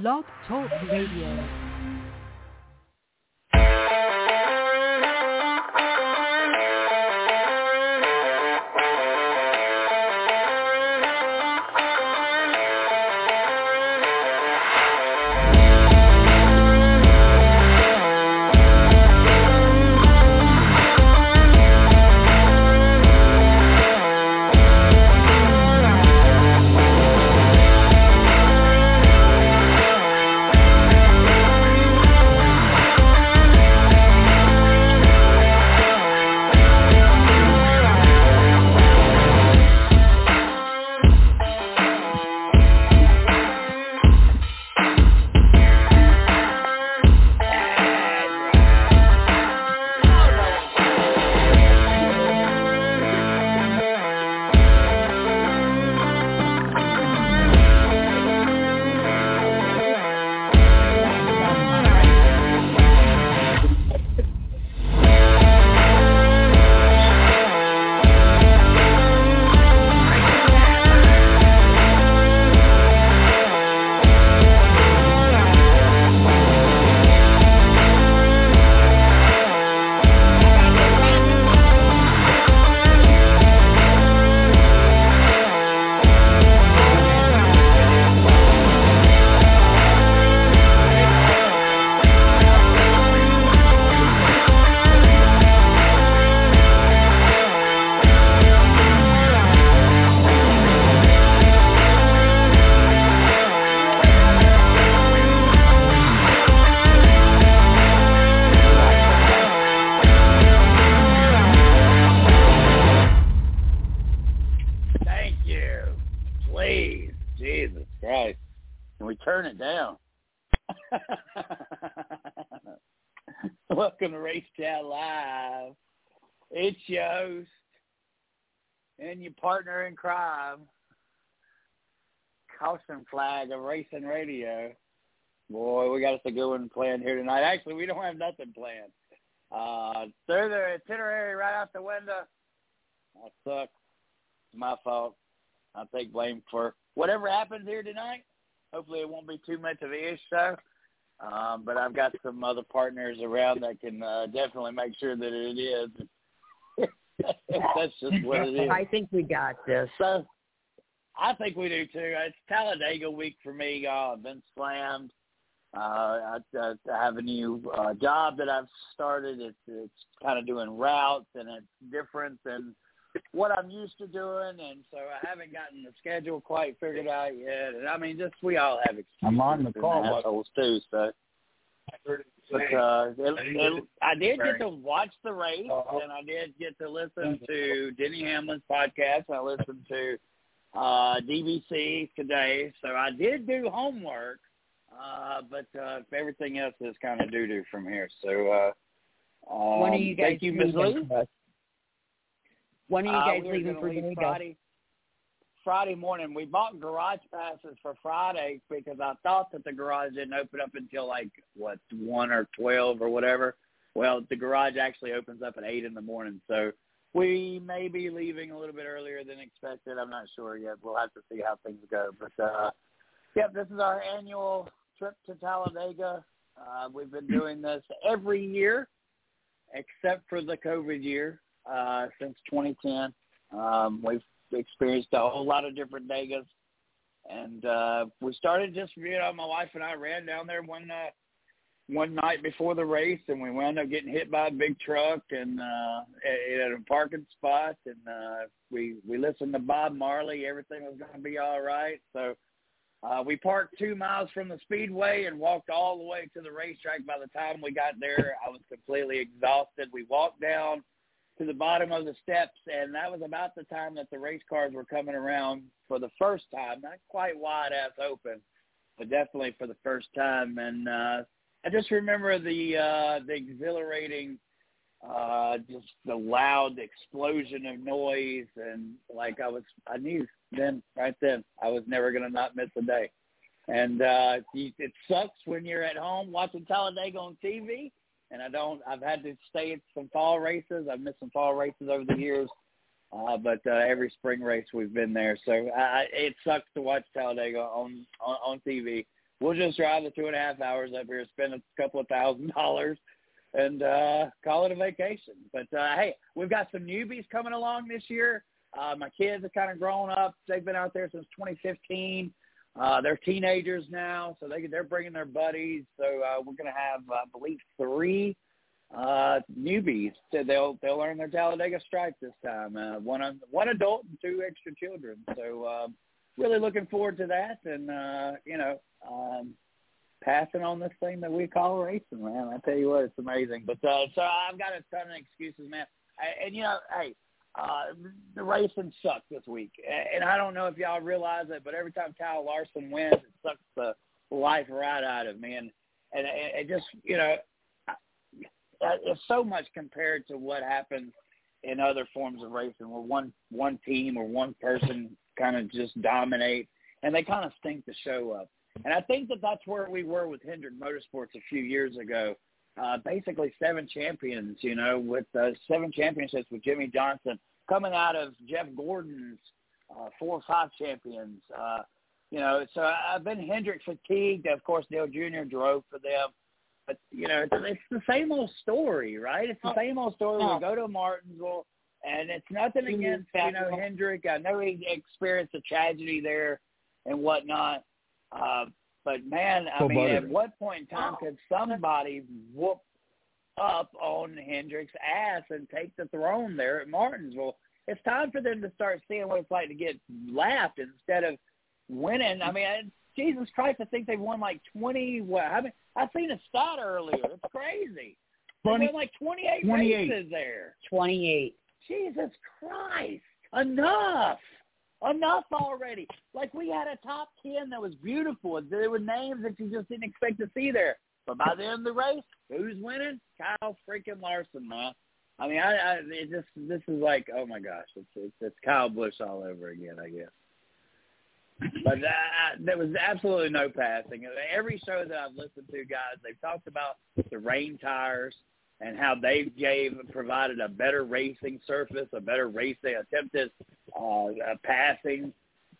Blog Talk Radio. It's your host and your partner in crime, Caution Flag of Racing Radio. Boy, we got us a good one planned here tonight. Actually, we don't have nothing planned. Uh, through the itinerary right out the window. I suck. It's my fault. I'll take blame for whatever happens here tonight. Hopefully it won't be too much of a issue. Um, but I've got some other partners around that can uh, definitely make sure that it is. That's just what it is. I think we got this. So I think we do too. It's Talladega week for me. Uh, I've been slammed. Uh, I, I have a new uh, job that I've started. It's it's kind of doing routes and it's different than what I'm used to doing, and so I haven't gotten the schedule quite figured out yet. And I mean, just we all have excuses. I'm on the call, assholes too. So, but uh, it, it, I did get to watch the race, Uh-huh. and I did get to listen to Denny Hamlin's podcast. I listened to uh, DBC today, so I did do homework. Uh, but uh, everything else is kind of doo doo from here. So, uh, um, when are you guys thank you, Ms. Lee. leaving? When are you Uh, guys we're leaving for leave Vegas? Friday, Friday morning. We bought garage passes for Friday because I thought that the garage didn't open up until like what one or twelve or whatever. Well, the garage actually opens up at eight in the morning, so we may be leaving a little bit earlier than expected. I'm not sure yet. We'll have to see how things go. But uh, yep, this is our annual trip to Talladega. Uh, we've been doing this every year except for the COVID year uh, since 2010. Um, we've experienced a whole lot of different Degas, and uh, we started just you know my wife and I ran down there one uh, one night before the race, and we wound up getting hit by a big truck and uh, at, at a parking spot, and uh, we we listened to Bob Marley. Everything was going to be all right, so. Uh, we parked two miles from the speedway and walked all the way to the racetrack. By the time we got there, I was completely exhausted. We walked down to the bottom of the steps, and that was about the time that the race cars were coming around for the first time. Not quite wide ass open, but definitely for the first time. And uh, I just remember the uh, the exhilarating, uh, just the loud explosion of noise, and like I was, I knew then right then I was never gonna not miss a day. And uh, it sucks when you're at home watching Talladega on TV. And I don't. I've had to stay at some fall races. I've missed some fall races over the years. Uh, but uh, every spring race we've been there, so I, it sucks to watch Talladega on, on on TV. we'll just drive the two and a half hours up here, spend a couple of thousand dollars, and uh, call it a vacation. But uh, hey, we've got some newbies coming along this year. Uh, my kids have kind of grown up. They've been out there since 2015. Uh, they're teenagers now, so they they're bringing their buddies. So uh, we're going to have, uh, I believe, three uh, newbies. So they'll they'll earn their Talladega stripe this time. Uh, one one adult and two extra children. So uh, really looking forward to that, and uh, you know, um, passing on this thing that we call racing, man. I tell you what, it's amazing. But uh, so I've got a ton of excuses, man. I, and you know, hey, uh, the racing sucked this week, and I don't know if y'all realize it, but every time Kyle Larson wins, it sucks the life right out of me, and and it just you know, it's so much compared to what happens in other forms of racing, where one one team or one person kind of just dominate, and they kind of stink the show up. And I think that that's where we were with Hendrick Motorsports a few years ago. Uh, basically seven champions, you know, with uh, seven championships with Jimmie Johnson coming out of Jeff Gordon's uh, four or five champions. Uh, you know, so I've been Hendrick fatigued. Of course, Dale Jr. drove for them. But, you know, it's, it's the same old story, right? It's the oh. same old story. We go to Martinsville, and it's nothing against, you know, Hendrick. I know he experienced a tragedy there and whatnot. Uh, but man, I mean, at what point in time could somebody whoop up on Hendrick's ass and take the throne there at Martinsville? It's time for them to start seeing what it's like to get laughed instead of winning. I mean, Jesus Christ, I think they've won like twenty. What? I mean, I seen a stat earlier. It's crazy. They won like twenty eight races there. Twenty eight. Jesus Christ! Enough enough already. Like we had a top ten that was beautiful. There were names that you just didn't expect to see there. But by the end of the race, who's winning? Kyle freaking Larson, man. I mean, I, I it just this is like, oh my gosh, it's it's, it's Kyle Busch all over again, I guess. But uh, there was absolutely no passing. Every show that I've listened to, guys, they've talked about the rain tires and how they gave provided a better racing surface, a better racing attempted uh, passing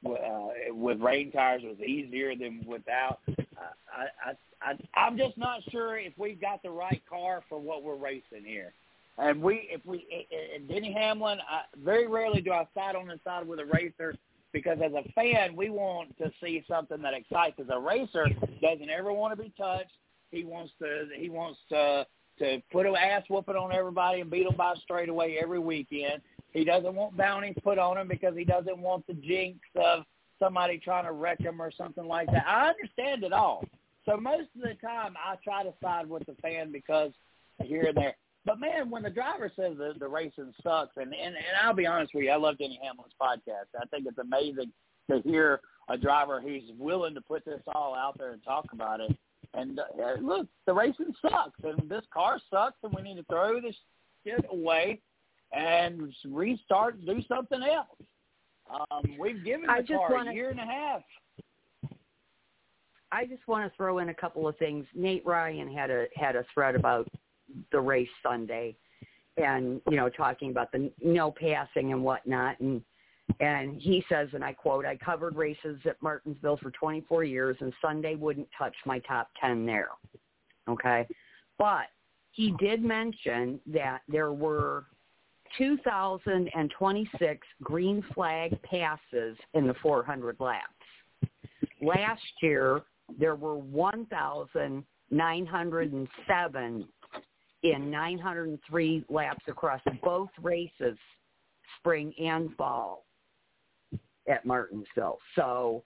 uh, with rain tires was easier than without. I, I, I, I'm just not sure if we've got the right car for what we're racing here. And we, if we, and Denny Hamlin, I, very rarely do I side on the side with a racer because as a fan, we want to see something that excites. As a racer, doesn't ever want to be touched. He wants to, he wants to to put an ass whooping on everybody and beat them by straightaway every weekend. He doesn't want bounties put on him because he doesn't want the jinx of somebody trying to wreck him or something like that. I understand it all. So most of the time I try to side with the fan because here and there. But man, when the driver says the, the racing sucks, and, and and I'll be honest with you, I love Denny Hamlin's podcast. I think it's amazing to hear a driver who's willing to put this all out there and talk about it. And uh, look, the racing sucks, and this car sucks, and we need to throw this shit away and restart, do something else. Um, we've given the car wanna, a year and a half. I just want to throw in a couple of things. Nate Ryan had a had a thread about the race Sunday, and you know talking about the no passing and whatnot, and and he says, and I quote, I covered races at Martinsville for 24 years and Sunday wouldn't touch my top 10 there. Okay. But he did mention that there were 2,026 green flag passes in the 400 laps. Last year, there were 1,907 in 903 laps across both races, spring and fall at Martinsville. So,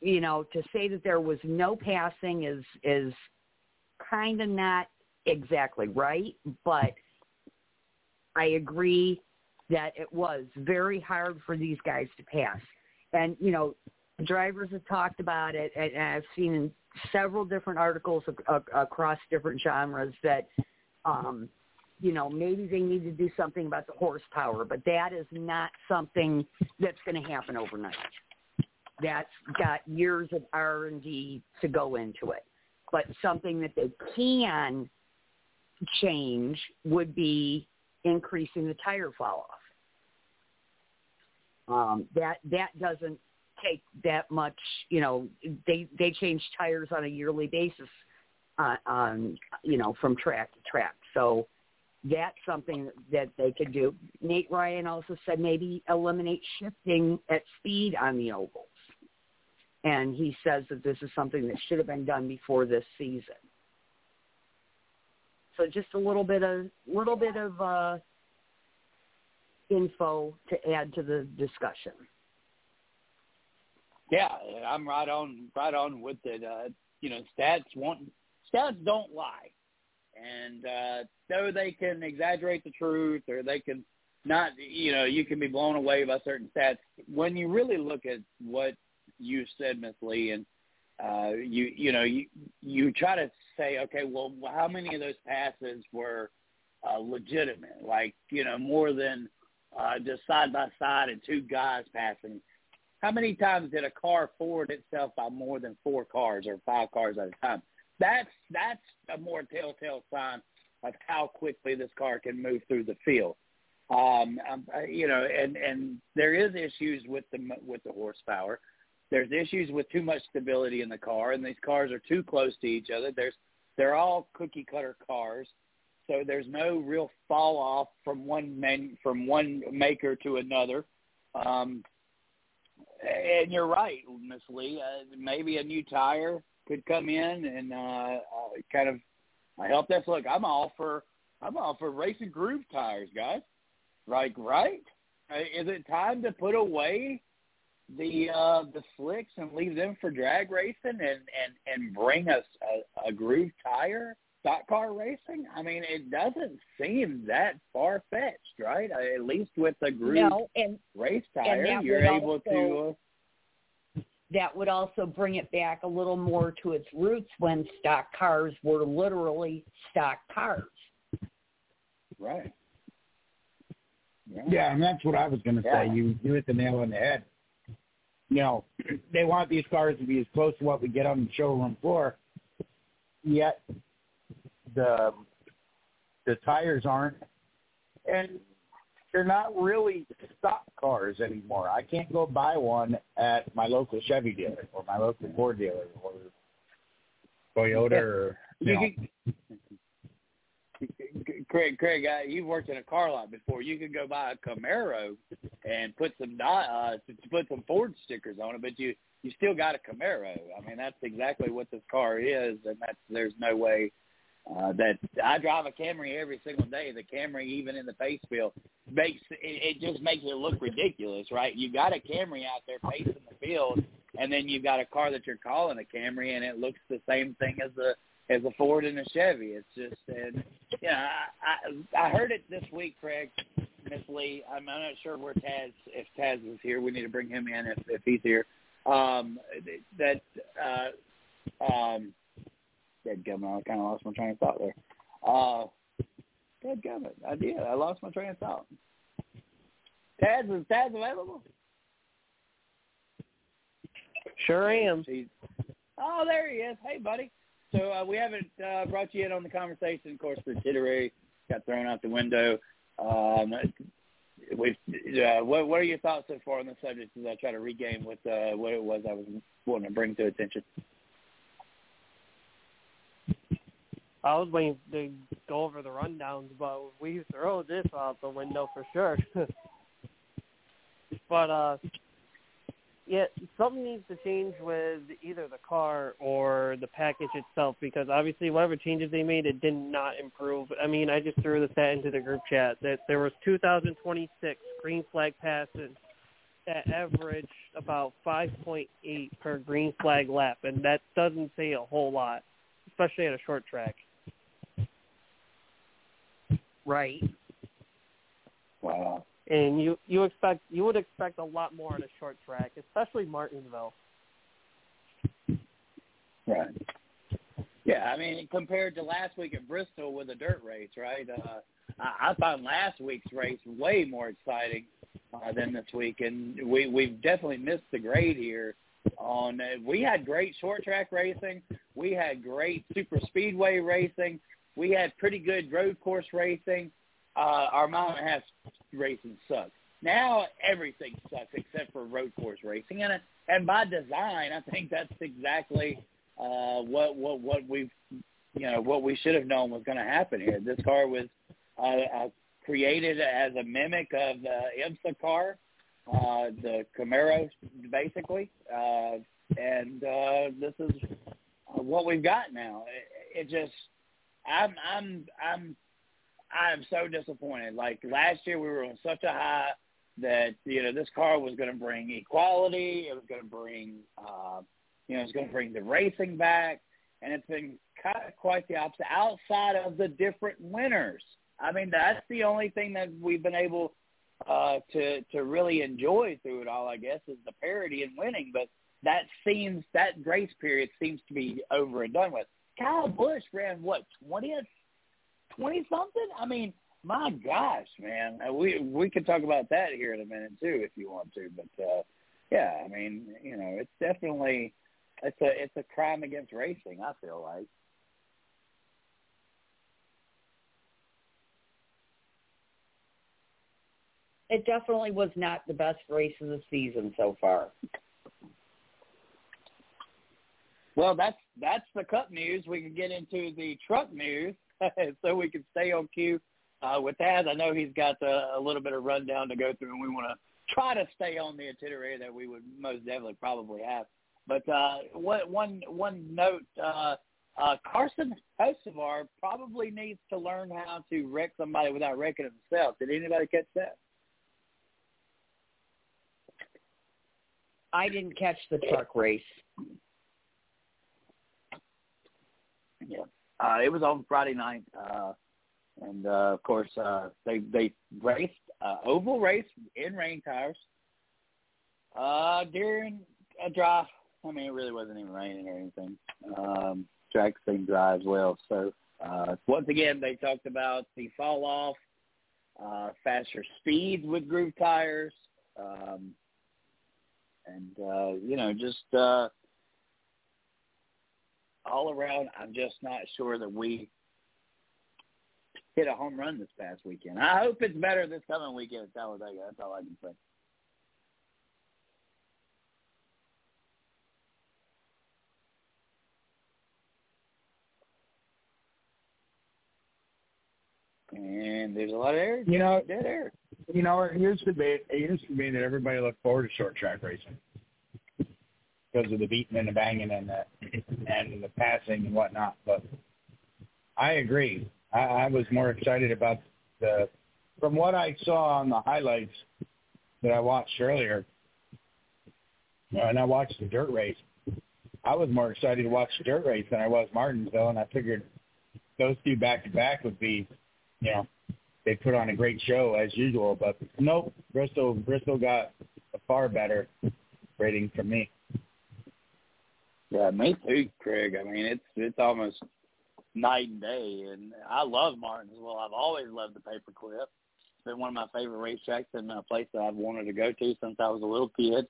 you know, to say that there was no passing is is kind of not exactly right, but I agree that it was very hard for these guys to pass. And, you know, drivers have talked about it, and I've seen in several different articles across different genres that um, you know, maybe they need to do something about the horsepower, but that is not something that's going to happen overnight. That's got years of R and D to go into it. But something that they can change would be increasing the tire fall off. Um, that that doesn't take that much. You know, they they change tires on a yearly basis on, on you know from track to track. So that's something that they could do. Nate Ryan also said maybe eliminate shifting at speed on the ovals. And he says that this is something that should have been done before this season. So just a little bit of little bit of uh, info to add to the discussion. Yeah, I'm right on right on with it. Uh, you know, stats want stats don't lie, and uh, though they can exaggerate the truth or they can not, you know, you can be blown away by certain stats. When you really look at what you said, Miss Lee, and uh, you you know you you try to say, okay, well, how many of those passes were uh, legitimate? Like you know, more than uh, just side by side and two guys passing. How many times did a car forward itself by more than four cars or five cars at a time? That's that's a more telltale sign of how quickly this car can move through the field. Um, um, you know, and and there is issues with the with the horsepower. There's issues with too much stability in the car, and these cars are too close to each other. There's they're all cookie cutter cars, so there's no real fall off from one man from one maker to another. Um, and you're right, Miss Lee. Uh, maybe a new tire could come in and uh, uh, kind of help us. Look, I'm all for I'm all for racing groove tires, guys. Like, right? Uh, is it time to put away the uh, the slicks and leave them for drag racing and and and bring us a, a groove tire stock car racing? I mean, it doesn't seem that far fetched, right? Uh, at least with the groove no, and, race tire, you're able also, to. Uh, that would also bring it back a little more to its roots when stock cars were literally stock cars. Right. Yeah, yeah and that's what I was going to yeah. say. You you hit the nail on the head you know, they want these cars to be as close to what we get on the showroom floor, yet the the tires aren't, and they're not really stock cars anymore. I can't go buy one at my local Chevy dealer or my local Ford dealer or Toyota or you know. Craig, Craig, uh, you've worked in a car lot before. You could go buy a Camaro and put some uh, put some Ford stickers on it, but you you still got a Camaro. I mean, that's exactly what this car is, and that's there's no way uh, that I drive a Camry every single day. The Camry, even in the face field, makes it, it just makes it look ridiculous, right? You got a Camry out there pacing the field, and then you've got a car that you're calling a Camry, and it looks the same thing as a as a Ford and a Chevy. It's just, and you know, I I, I heard it this week, Craig. Miss Lee, I'm, I'm not sure where Taz, if Taz is here, we need to bring him in if if he's here. Um, that uh, um, dead gummit, I kind of lost my train of thought there. Uh, dead gummit, I did. I lost my train of thought. Taz is Taz available? Sure am. Oh, there he is. Hey, buddy. So uh, we haven't uh, brought you in on the conversation. Of course, the jittery got thrown out the window. Um, we, uh, what, what are your thoughts so far on the subject as I try to regain what uh, what it was I was wanting to bring to attention? I was waiting to go over the rundowns, but we throw this out the window for sure. but uh, yeah, something needs to change with either the car or the package itself because obviously whatever changes they made, it did not improve. I mean, I just threw this stat into the group chat that there was 2,026 green flag passes that averaged about 5.8 per green flag lap, and that doesn't say a whole lot, especially at a short track. Right. Wow and you you expect you would expect a lot more on a short track, especially Martinsville. Right. Yeah, I mean, compared to last week at Bristol with a dirt race, right? Uh, I, I found last week's race way more exciting uh, than this week, and we we've definitely missed the grade here. On uh, we had great short track racing, we had great super speedway racing, we had pretty good road course racing. Uh, our Mountain Half racing sucks. now everything sucks except for road course racing, and and by design, I think that's exactly uh, what what what we've you know what we should have known was going to happen here. This car was uh, uh, created as a mimic of the IMSA car, uh, the Camaro, basically, uh, and uh, this is what we've got now. It, it just, I'm, I'm, I'm, I'm so disappointed. Like last year, we were on such a high that you know this car was going to bring equality. It was going to bring, uh, you know, it's going to bring the racing back, and it's been kind of quite the opposite. Outside of the different winners, I mean, that's the only thing that we've been able uh, to to really enjoy through it all. I guess is the parity and winning, but that seems that grace period seems to be over and done with. Kyle Busch ran what twentieth, twenty something. I mean, my gosh, man, uh, we we could talk about that here in a minute too if you want to. But uh, yeah, I mean, you know, it's definitely it's a it's a crime against racing. I feel like. It definitely was not the best race of the season so far. Well, that's that's the cup news. We can get into the truck news, so we can stay on cue uh, with that. I know he's got a, a little bit of rundown to go through, and we want to try to stay on the itinerary that we would most definitely probably have. But uh, what, one one note: uh, uh, Carson Hocevar probably needs to learn how to wreck somebody without wrecking himself. Did anybody catch that? I didn't catch the truck race. Yeah, uh, it was on Friday night, uh, and uh, of course uh, they they raced uh, oval race in rain tires uh, during a dry. I mean, it really wasn't even raining or anything. Um, track seemed dry as well. So uh, once again, they talked about the fall off, uh, faster speeds with groove tires, um, and uh, you know just. Uh, all around, I'm just not sure that we hit a home run this past weekend. I hope it's better this coming weekend at Talladega. That's all I can say. And there's a lot of air. You know, dead air. You know, it used to be it used to be that everybody looked forward to short track racing because of the beating and the banging and the and the passing and whatnot. But I agree. I, I was more excited about the from what I saw on the highlights that I watched earlier, and I watched the dirt race. I was more excited to watch the dirt race than I was Martinsville, and I figured those two back to back would be, you know, they put on a great show as usual. But nope, Bristol Bristol got a far better rating from me. Yeah, me too, Craig. I mean, it's it's almost night and day, and I love Martinsville. I've always loved the paperclip. It's been one of my favorite racetracks and a place that I've wanted to go to since I was a little kid.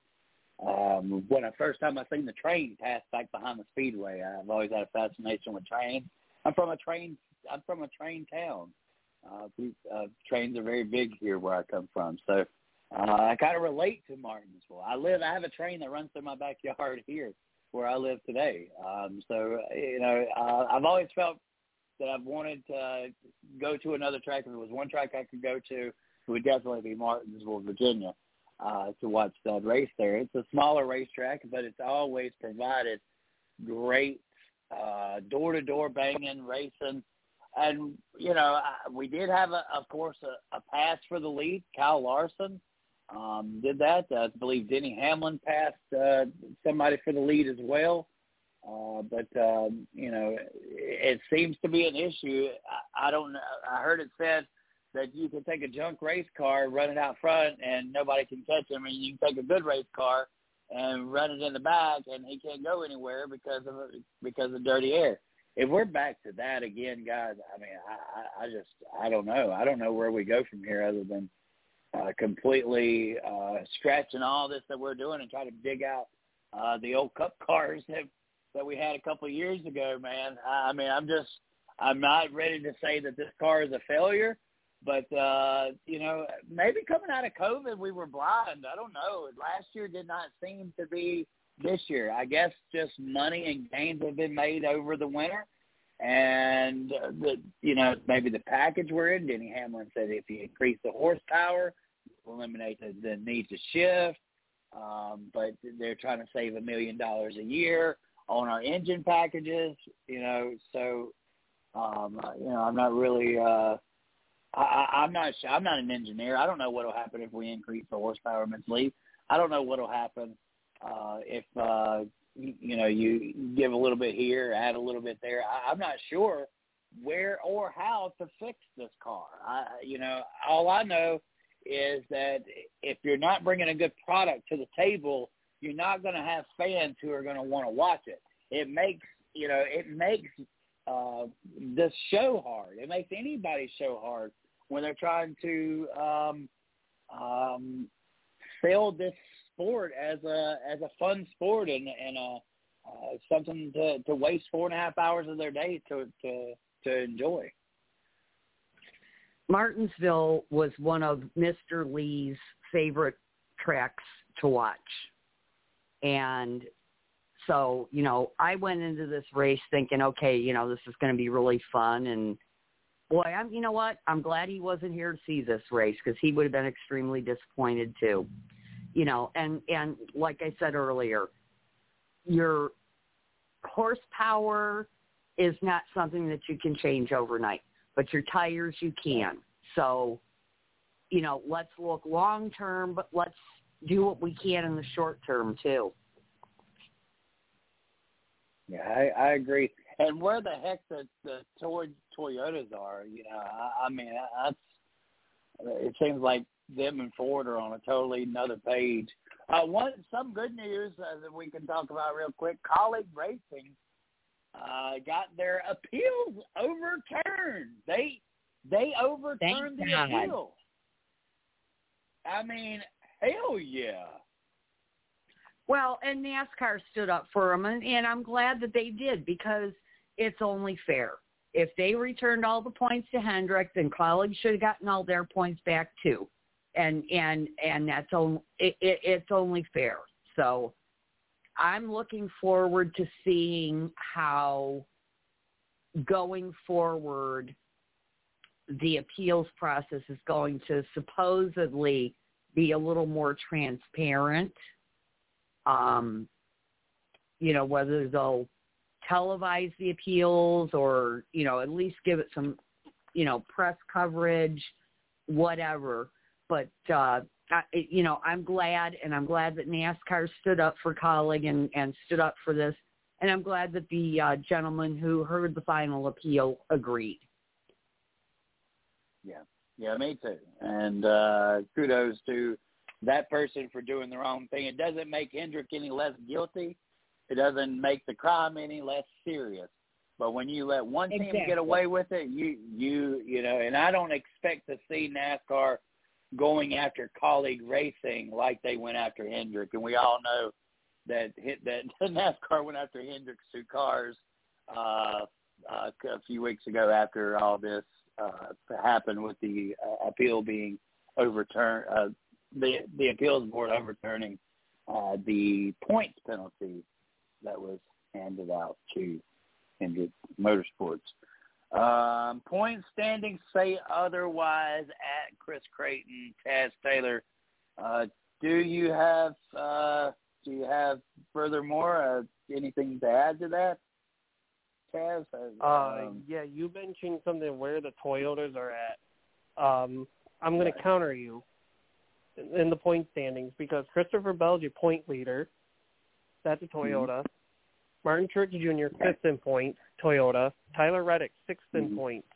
Um, when the first time I seen the train pass back behind the speedway, I've always had a fascination with trains. I'm from a train. I'm from a train town. Uh, uh, trains are very big here where I come from, so uh, I kind of relate to Martinsville. I live. I have a train that runs through my backyard here where I live today. Um, so you know, uh, I've always felt that I've wanted to go to another track. If there was one track I could go to, it would definitely be Martinsville, Virginia, uh, to watch that race there. It's a smaller racetrack, but it's always provided great uh, door-to-door banging racing. And you know, we did have, a, of course, a, a pass for the lead. Kyle Larson um, did that. Uh, I believe Denny Hamlin passed uh, somebody for the lead as well. Uh, but um, you know, it, it seems to be an issue. I, I don't. I heard it said that you can take a junk race car, run it out front, and nobody can catch him, and you can take a good race car and run it in the back, and he can't go anywhere because of because of dirty air. If we're back to that again, guys, I mean, I, I just I don't know. I don't know where we go from here other than uh, completely uh, scratching all this that we're doing and try to dig out uh, the old cup cars that that we had a couple of years ago, man. I mean, I'm just I'm not ready to say that this car is a failure, But uh, you know, maybe coming out of COVID, we were blind. I don't know. Last year did not seem to be this year. I guess just money and gains have been made over the winter, and the you know maybe the package we're in. Denny Hamlin said if you increase the horsepower, eliminate the, the need to shift. Um, but they're trying to save a million dollars a year on our engine packages. You know, so um, you know I'm not really. Uh, I, I'm not. I'm not an engineer. I don't know what will happen if we increase the horsepower immensely. I don't know what will happen uh, if uh, you, know you give a little bit here, add a little bit there. I, I'm not sure where or how to fix this car. I, you know, all I know is that if you're not bringing a good product to the table, you're not going to have fans who are going to want to watch it. It makes you know it makes uh, the show hard. It makes anybody's show hard when they're trying to um, um, sell this sport as a as a fun sport and and a uh, something to to waste four and a half hours of their day to to to enjoy. Martinsville was one of Mr. Lee's favorite tracks to watch. And so, you know, I went into this race thinking, okay, you know, this is going to be really fun. And boy, I'm, you know what? I'm glad he wasn't here to see this race because he would have been extremely disappointed too. You know, and and like I said earlier, your horsepower is not something that you can change overnight, but your tires you can. So, you know, let's look long term, but let's do what we can in the short term too. Yeah, I, I agree. And where the heck the the toy Toyotas are, you know, I, I mean, that's it seems like them and Ford are on a totally another page. Uh, one some good news uh, that we can talk about real quick. Kaulig Racing uh, got their appeals overturned. They they overturned Thank the God. appeal. I mean, hell yeah. Well, and NASCAR stood up for them, and, and I'm glad that they did because it's only fair. If they returned all the points to Hendrick, then Kaulig should have gotten all their points back too, and and and that's only it, it, it's only fair. So I'm looking forward to seeing how going forward the appeals process is going to supposedly be a little more transparent. Um, you know, whether they'll televise the appeals or, you know, at least give it some, you know, press coverage, whatever. But, uh, I, you know, I'm glad, and I'm glad that NASCAR stood up for Kaulig and, and stood up for this. And I'm glad that the uh, gentleman who heard the final appeal agreed. Yeah, yeah, me too. And uh, kudos to that person for doing the wrong thing. It doesn't make Hendrick any less guilty. It doesn't make the crime any less serious. But when you let one team Exactly. get away with it, you you you know, and I don't expect to see NASCAR going after Kaulig Racing like they went after Hendrick, and we all know that hit that NASCAR went after Hendrick's two cars uh, uh, a few weeks ago after all this uh, happened with the uh, appeal being overturned, uh, the the appeals board overturning uh, the points penalty that was handed out to Hendrick Motorsports. Um, point standings say otherwise at Chris Creighton, Taz Taylor. Uh, do you have uh, do you have furthermore uh, anything to add to that, Taz? Uh, Um, yeah, you mentioned something where the Toyotas are at. Um, I'm going to counter you in- the point standings because Christopher Bell's your point leader. That's a Toyota. Martin Truex Jr. fifth in points, Toyota. Tyler Reddick sixth in Mhm. points.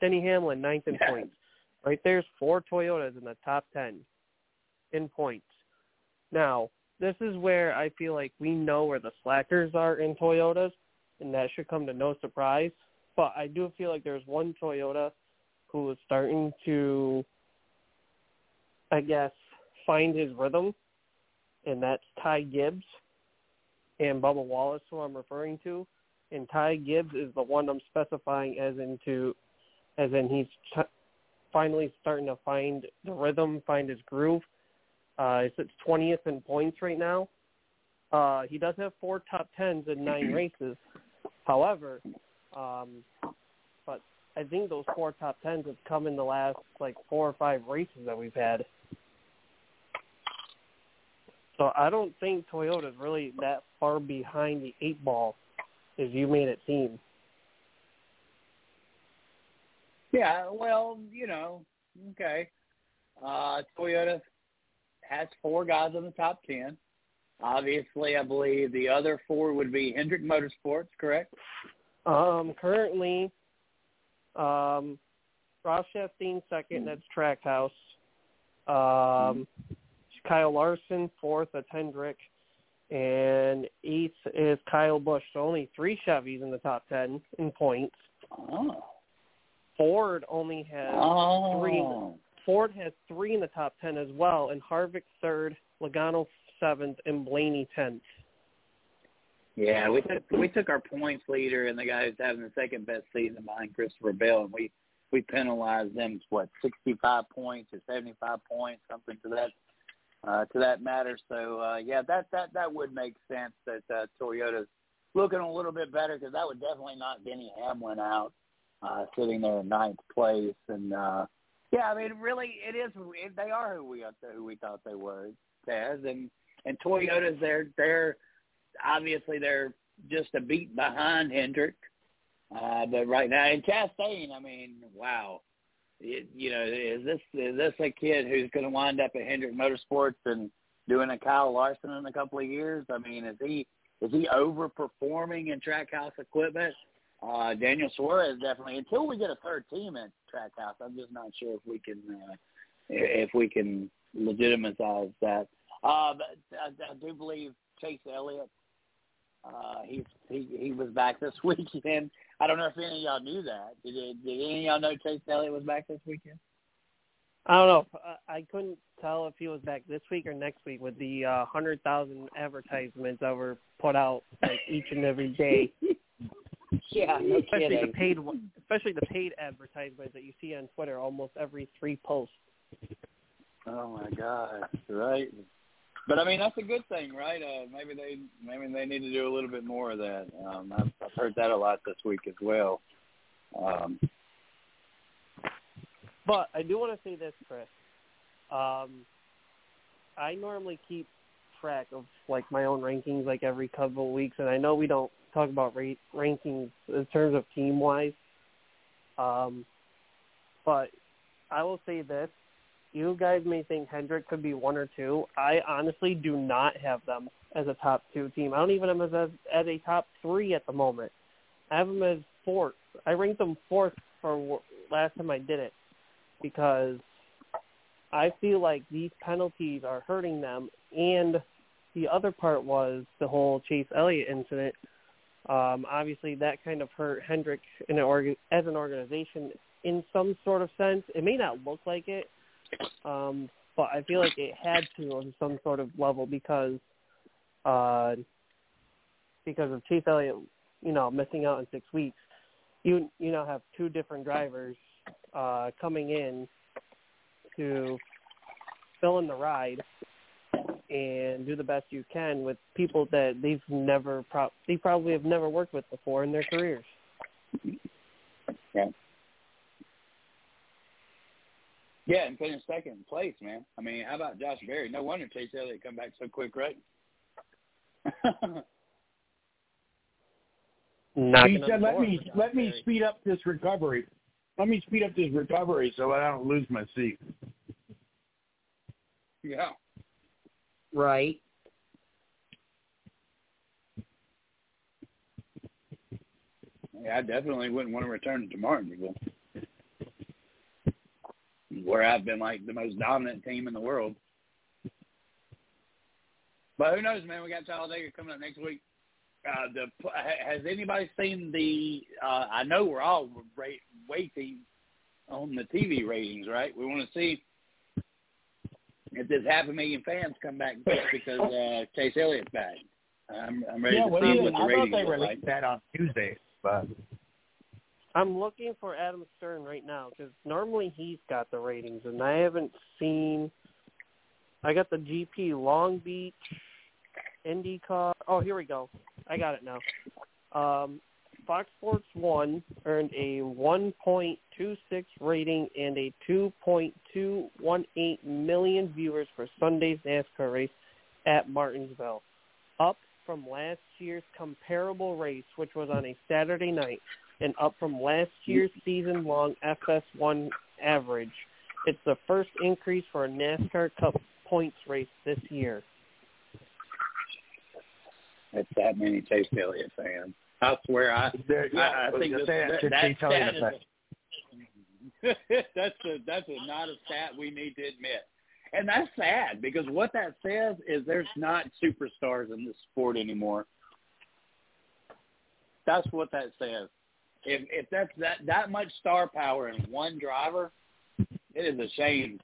Denny Hamlin ninth in Yeah. points. Right there's four Toyotas in the top ten in points. Now, this is where I feel like we know where the slackers are in Toyotas, and that should come to no surprise. But I do feel like there's one Toyota who is starting to, I guess, find his rhythm, and that's Ty Gibbs and Bubba Wallace, who I'm referring to. And Ty Gibbs is the one I'm specifying as into, as in he's ch- finally starting to find the rhythm, find his groove. Uh, at 20th in points right now. Uh, he does have four top tens in nine races. However, um, but I think those four top tens have come in the last like four or five races that we've had. So I don't think Toyota's really that far behind the eight ball as you made it seem. Yeah, well, you know, okay. Uh, Toyota has four guys in the top ten. Obviously, I believe the other four would be Hendrick Motorsports, correct? Um, currently, um, Ross Chastain second. That's Trackhouse. Um, Kyle Larson fourth. That's Hendrick. And eighth is Kyle Busch. So only three Chevys in the top ten in points. Oh. Ford only has oh. three. Ford has three in the top ten as well, and Harvick third, Logano seventh, and Blaney tenth. Yeah, we took we took our points leader and the guy who's having the second best season behind Christopher Bell, and we we penalized them what sixty five points or seventy five points, something to that uh, to that matter. So uh, yeah, that that that would make sense that uh, Toyota's looking a little bit better because that would definitely knock Denny Hamlin out, uh, sitting there in ninth place. And uh, yeah, I mean, really, it is. It, they are who we who we thought they were, Taz, and and Toyota's they're they're obviously they're just a beat behind Hendrick. Uh, but right now, and Chastain, I mean, wow, you know, is this is this a kid who's going to wind up at Hendrick Motorsports and doing a Kyle Larson in a couple of years? I mean, is he is he overperforming in Trackhouse equipment? Uh, Daniel Suarez definitely. Until we get a third team at Trackhouse, I'm just not sure if we can uh, if we can legitimize that. Uh, but I, I do believe Chase Elliott. Uh, he's he he was back this weekend. I don't know if any of y'all knew that. Did, did any of y'all know Chase Elliott was back this weekend? I don't know. I couldn't tell if he was back this week or next week with the uh, hundred thousand advertisements that were put out like each and every day. yeah, no especially kidding. the paid, especially the paid advertisements that you see on Twitter almost every three posts. Oh my God! Right. But I mean that's a good thing, right? Uh, maybe they maybe they need to do a little bit more of that. Um, I've, I've heard that a lot this week as well. Um, but I do want to say this, Chris. Um, I normally keep track of like my own rankings like every couple of weeks, and I know we don't talk about rate rankings in terms of team wise. Um, but I will say this: you guys may think Hendrick could be one or two. I honestly do not have them as a top two team. I don't even have them as, as a top three at the moment. I have them as fourth. I ranked them fourth for last time I did it because I feel like these penalties are hurting them. And the other part was the whole Chase Elliott incident. Um, obviously, that kind of hurt Hendrick in an org- as an organization in some sort of sense. It may not look like it, um, but I feel like it had to on some sort of level because uh, because of Chase Elliott, you know, missing out in six weeks. You you now have two different drivers uh, coming in to fill in the ride and do the best you can with people that they've never pro- they probably have never worked with before in their careers. Yeah. Yeah, and finish second place, man. I mean, how about Josh Berry? No wonder Chase Elliott come back so quick, right? Knocking he said, "Let me for Josh let me speed up this recovery. Let me speed up this recovery so I don't lose my seat." yeah. Right. Yeah, I definitely wouldn't want to return to Martinsville, where I've been like the most dominant team in the world. But who knows, man? We got Talladega coming up next week. Uh, the has anybody seen the? Uh, I know we're all waiting on the TV ratings, right? We want to see if this half a million fans come back just because uh, Chase Elliott's back. I'm, I'm ready yeah, to see what the I thought ratings they released like. that on Tuesday, but I'm looking for Adam Stern right now because normally he's got the ratings, and I haven't seen. I got the GP Long Beach, IndyCar. Oh, here we go. I got it now. Um, Fox Sports One earned a 1.26 rating and a 2.218 million viewers for Sunday's NASCAR race at Martinsville, up from last year's comparable race, which was on a Saturday night, and up from last year's season-long FS1 average. It's the first increase for a NASCAR Cup points race this year. It's that many Chase Elliott fans. I swear, I There, yeah, I, I was think gonna that, say, that, that be telling stat us that. is a, that's a that's a not a stat we need to admit, and that's sad because what that says is there's not superstars in this sport anymore. That's what that says. If if that's that that much star power in one driver, it is a shame.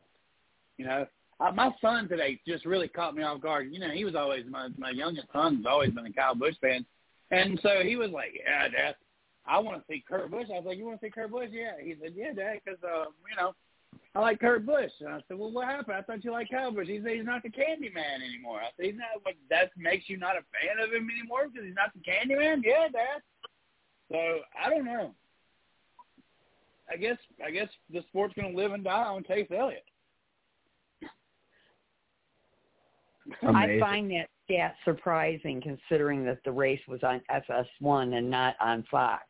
You know, uh, my son today just really caught me off guard. You know, he was always my my youngest son's always been a Kyle Busch fan, and so he was like, "Yeah, Dad, I want to see Kurt Busch." I was like, "You want to see Kurt Busch?" Yeah. He said, "Yeah, Dad, because uh, you know, I like Kurt Busch." And I said, "Well, what happened? I thought you liked Kyle Busch." He said, "He's not the Candy Man anymore." I said, "He's not. What that makes you not a fan of him anymore because he's not the Candy Man?" Yeah, Dad. So I don't know. I guess I guess the sport's going to live and die on Chase Elliott. I find that stat surprising considering that the race was on FS1 and not on Fox.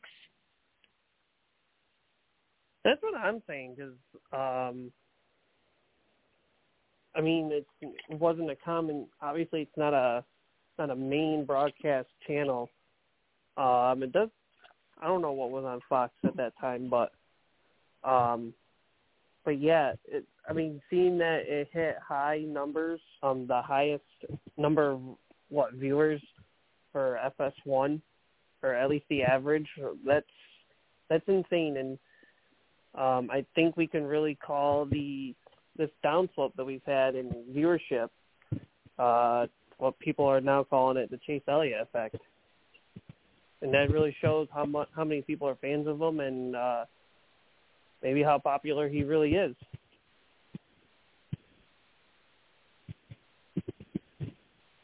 That's what I'm saying because, um, I mean, it wasn't a common. Obviously, it's not a not a main broadcast channel. Um, it does. I don't know what was on Fox at that time, but, um, but yeah, it. I mean, seeing that it hit high numbers, um, the highest number of what viewers for FS1, or at least the average. That's that's insane, and um, I think we can really call the this downslope that we've had in viewership uh, what people are now calling it the Chase Elliott effect, and that really shows how much how many people are fans of him and uh, maybe how popular he really is.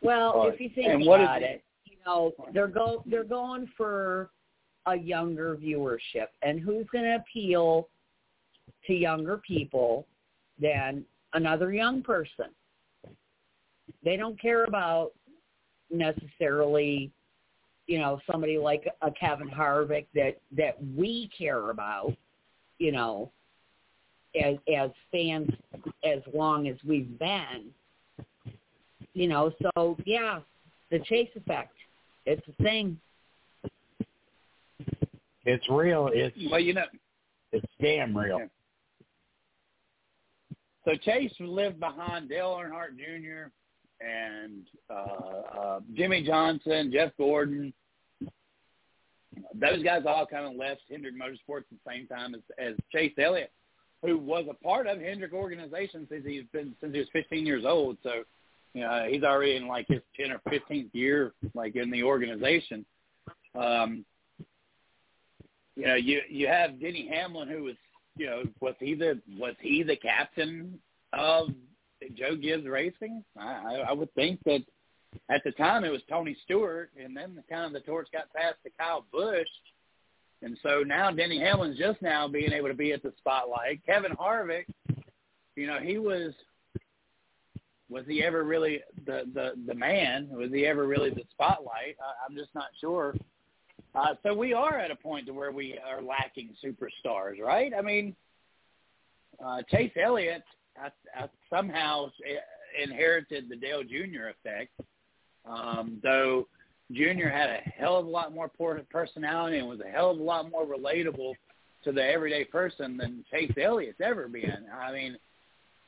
Well, Right. if you think And what is- about it, you know, they're go they're going for a younger viewership, and who's going to appeal to younger people than another young person? They don't care about necessarily, you know, somebody like a Kevin Harvick that that we care about, you know, as as fans as long as we've been you know, so yeah, the chase effect. It's a thing. It's real. It's Well, you know, it's damn real. Yeah. so Chase lived behind Dale Earnhardt Jr. and uh, uh, Jimmie Johnson, Jeff Gordon. Those guys all kind of left Hendrick Motorsports at the same time as, as Chase Elliott, who was a part of Hendrick organization since he's been since he was 15 years old. So, you know, he's already in like his 10 or 15th year, like in the organization. Um, you know, you you have Denny Hamlin, who was, you know, was he the was he the captain of Joe Gibbs Racing? I, I, would think that at the time it was Tony Stewart, and then the kind of the torch got passed to Kyle Busch, and so now Denny Hamlin's just now being able to be at the spotlight. Kevin Harvick, you know, he was was he ever really the the the man? Was he ever really the spotlight? I, I'm just not sure. Uh, so we are at a point to where we are lacking superstars, right? I mean, uh, Chase Elliott I, I somehow inherited the Dale Jr. effect, um, though Jr. had a hell of a lot more personality and was a hell of a lot more relatable to the everyday person than Chase Elliott's ever been. I mean,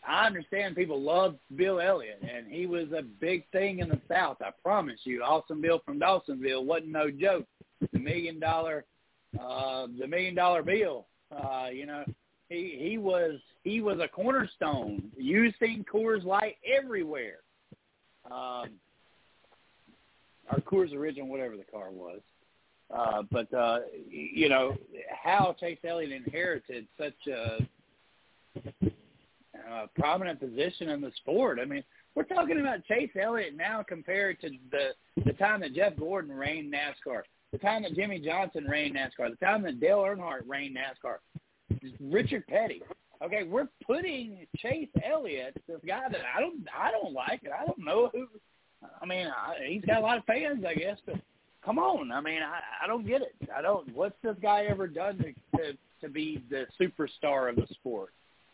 I understand people love Bill Elliott, and he was a big thing in the South. I promise you, Awesome Bill from Dawsonville wasn't no joke. The million dollar, uh, the million dollar bill. Uh, you know, he he was he was a cornerstone. You seen Coors Light everywhere. Um, or Coors Original, whatever the car was. Uh, but uh, you know, how Chase Elliott inherited such a, a prominent position in the sport. I mean, we're talking about Chase Elliott now compared to the the time that Jeff Gordon reigned NASCAR, the time that Jimmie Johnson reigned NASCAR, the time that Dale Earnhardt reigned NASCAR, Richard Petty. Okay, we're putting Chase Elliott, this guy that I don't I don't like, and I don't know who. I mean, I, he's got a lot of fans, I guess, but come on. I mean, I, I don't get it. I don't. What's this guy ever done to, to to be the superstar of the sport?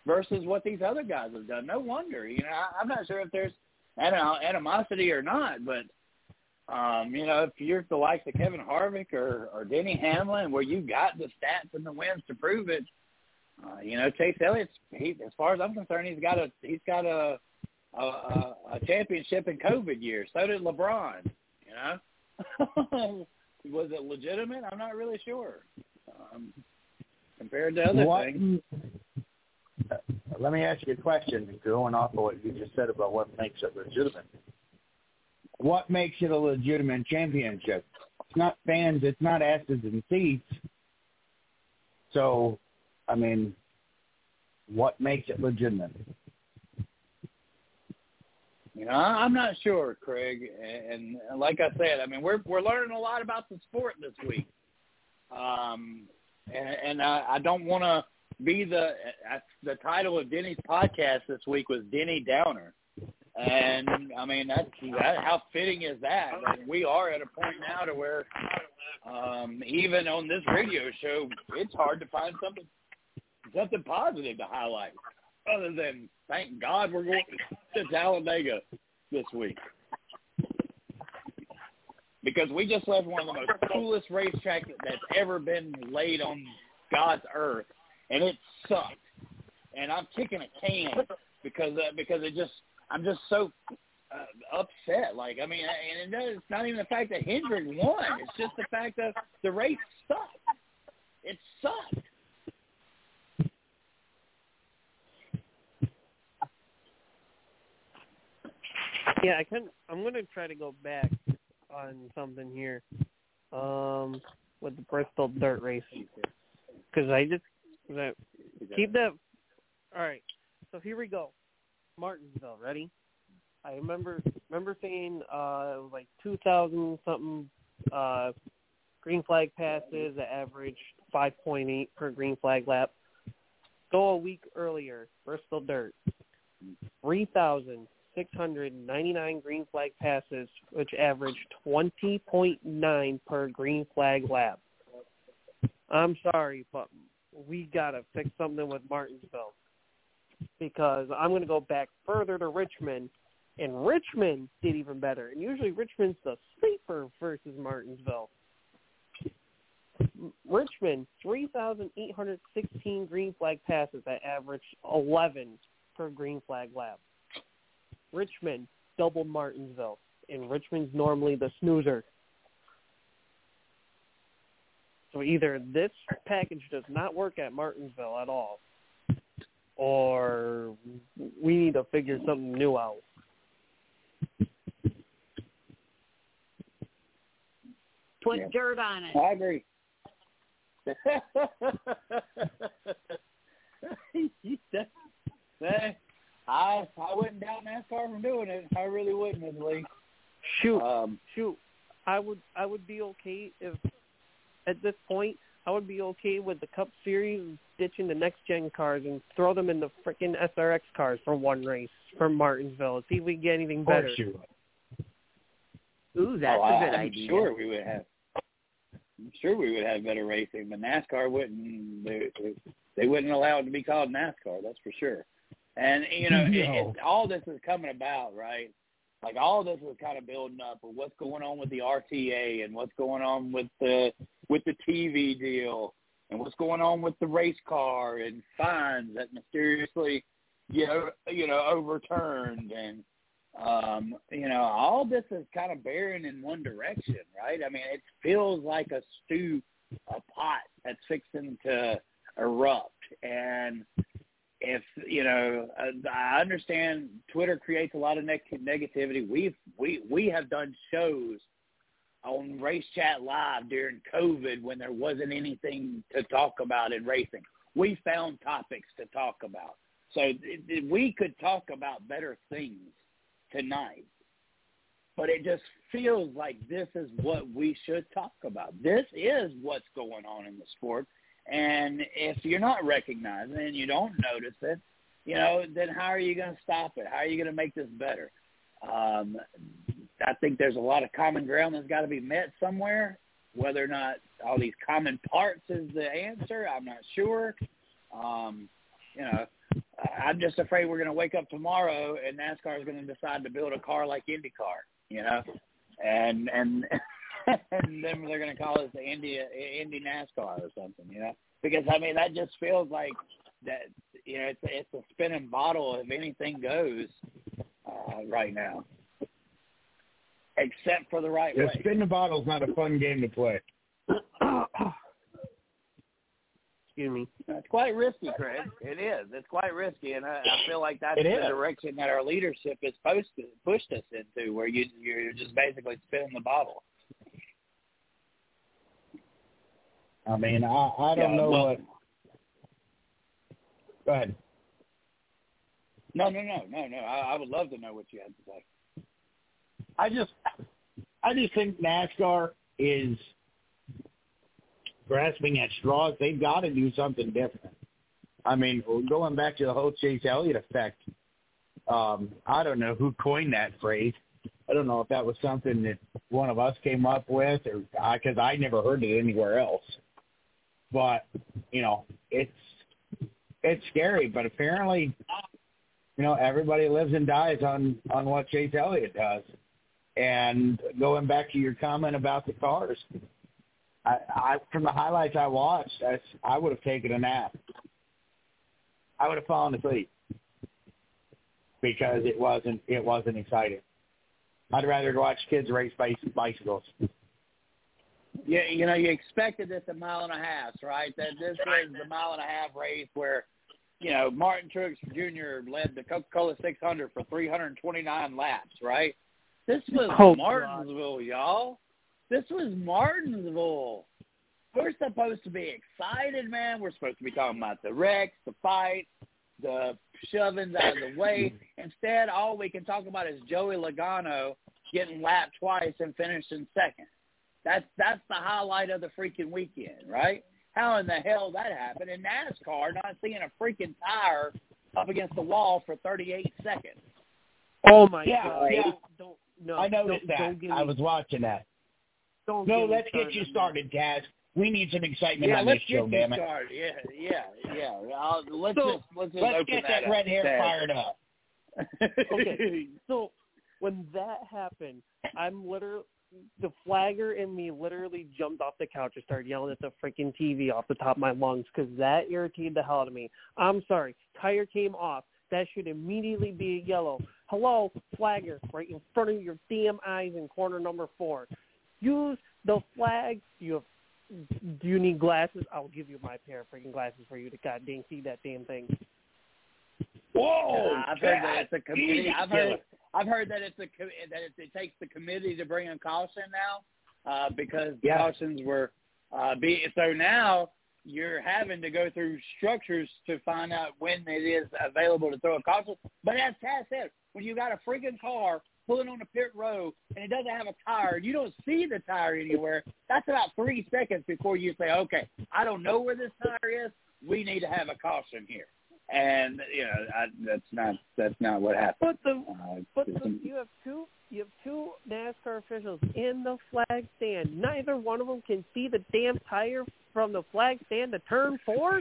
versus what these other guys have done. No wonder, you know, I, I'm not sure if there's animosity or not, but um, you know, if you're the likes of Kevin Harvick or, or Denny Hamlin, where you got the stats and the wins to prove it, uh, you know, Chase Elliott's he, as far as I'm concerned, he's got a he's got a a, a, a championship in COVID year. So did LeBron. You know, was it legitimate? I'm not really sure. Um, compared to other what, things let me ask you a question, going off of what you just said about what makes it legitimate. What makes it a legitimate championship? It's not fans. It's not asses and seats. So, I mean, what makes it legitimate? You know, I'm not sure, Craig. And, like I said, I mean, we're we're learning a lot about the sport this week. Um, and, and I, I don't want to be the the title of Denny's podcast this week was Denny Downer, and I mean that's that, how fitting is that? And we are at a point now to where um, even on this radio show, it's hard to find something something positive to highlight, other than thank God we're going to Talladega this week. Because we just left one of the most coolest racetracks that's ever been laid on God's earth and it sucked. And I'm kicking a can because uh, because it just I'm just so uh, upset. Like I mean, and it, it's not even the fact that Hendrick won. It's just the fact that the race sucked. It sucked. Yeah, I can. I'm going to try to go back on something here um, with the Bristol dirt race because I just that keep that. All right. So here we go. Martinsville, ready? I remember remember saying uh it was like two thousand something uh green flag passes five point eight per green flag lap. Go a week earlier, Bristol Dirt. Three thousand six hundred ninety nine green flag passes, which averaged twenty point nine per green flag lap. I'm sorry, but we got to fix something with Martinsville because I'm going to go back further to Richmond, and Richmond did even better. And usually Richmond's the sleeper versus Martinsville. Richmond, 3,816 green flag passes that average 11 per green flag lap. Richmond doubled Martinsville, and Richmond's normally the snoozer. So either this package does not work at Martinsville at all, or we need to figure something new out. Put yeah. dirt on it. I agree. I I wouldn't doubt NASCAR from doing it. I really wouldn't, Ms. Lee. Shoot, um, shoot. I would I would be okay if at this point, I would be okay with the Cup Series ditching the next gen cars and throw them in the freaking SRX cars for one race from Martinsville. See if we can get anything better. Ooh, that's oh, a good I'm idea. Sure, we would have. I'm sure we would have better racing, but NASCAR wouldn't. They, they wouldn't allow it to be called NASCAR. That's for sure. And you know, no. it, it, all this is coming about, right? like all this was kind of building up of what's going on with the RTA and what's going on with the with the TV deal and what's going on with the race car and fines that mysteriously you know you know overturned and um you know all this is kind of bearing in one direction right i mean it feels like a stew a pot that's fixing to erupt and if you know, uh, I understand Twitter creates a lot of neg- negativity. We've we we have done shows on Race Chat Live during COVID when there wasn't anything to talk about in racing. We found topics to talk about. So we could talk about better things tonight. But it just feels like this is what we should talk about. This is what's going on in the sport. And if you're not recognizing and you don't notice it, you know, then how are you going to stop it? How are you going to make this better? Um, I think there's a lot of common ground that's got to be met somewhere. Whether or not all these common parts is the answer, I'm not sure. Um, you know, I'm just afraid we're going to wake up tomorrow and NASCAR is going to decide to build a car like IndyCar. You know, and and and then they're going to call it the Indy Indy NASCAR or something. You know, because I mean that just feels like that. You know, it's it's a spinning bottle if anything goes uh, right now except for the right yeah, way. Spin the bottle's not a fun game to play. Excuse me. It's quite risky, Craig. It is. It's quite risky, and I, I feel like that's It the is. direction that our leadership has supposed to pushed us into, where you you're just basically spinning the bottle. I mean, I I don't Yeah, know well- what. Go ahead. No, no, no, no, no. I, I would love to know what you had to say. I just, I just think NASCAR is grasping at straws. They've got to do something different. I mean, going back to the whole Chase Elliott effect, um, I don't know who coined that phrase. I don't know if that was something that one of us came up with, or because I never heard it anywhere else. But you know, it's it's scary. But apparently, you know, everybody lives and dies on on what Chase Elliott does. And going back to your comment about the cars, I, I from the highlights I watched, I, I would have taken a nap. I would have fallen asleep because it wasn't it wasn't exciting. I'd rather watch kids race bicy- bicycles. Yeah, you know, you expected this a mile and a half, right? That this was the mile and a half race where, you know, Martin Truex Jr. led the Coca-Cola 600 for 329 laps, right? This was Oh, Martinsville, y'all. This was Martinsville. We're supposed to be excited, man. We're supposed to be talking about the wrecks, the fight, the shovings out of the way. Instead, all we can talk about is Joey Logano getting lapped twice and finishing second. That's that's the highlight of the freaking weekend, right? How in the hell that happened in NASCAR? Not seeing a freaking tire up against the wall for 38 seconds. Oh my Yeah, god! yeah. Don't, no. I noticed don't, that. Don't I was watching that. don't No, let's get you started, Taz. We need some excitement Yeah, on this show, damn it. started. Yeah, yeah, yeah. I'll, let's So, just let's just Let's get that, that red hair fired up. Okay. So when that happened, I'm literally the flagger in me literally jumped off the couch and started yelling at the freaking TV off the top of my lungs because that irritated the hell out of me. I'm sorry, tire came off. That should immediately be a yellow. Hello, flagger, right in front of your damn eyes in corner number four. Use the flag. You have. Do you need glasses? I'll give you my pair of freaking glasses for you to goddamn see that damn thing. Whoa! I've heard that it's a committee. easy I've killer. heard I've heard that it's a that it, it takes the committee to bring a caution now uh, because Yeah. cautions were uh, be so now you're having to go through structures to find out when it is available to throw a caution. But as Taz said, when you got a freaking car pulling on the pit road and it doesn't have a tire, you don't see the tire anywhere. That's about three seconds before you say, okay, I don't know where this tire is. We need to have a caution here. And you know I, that's not that's not what happened. But the Uh, But the, you have two you have two NASCAR officials in the flag stand. Neither one of them can see the damn tire from the flag stand to turn four.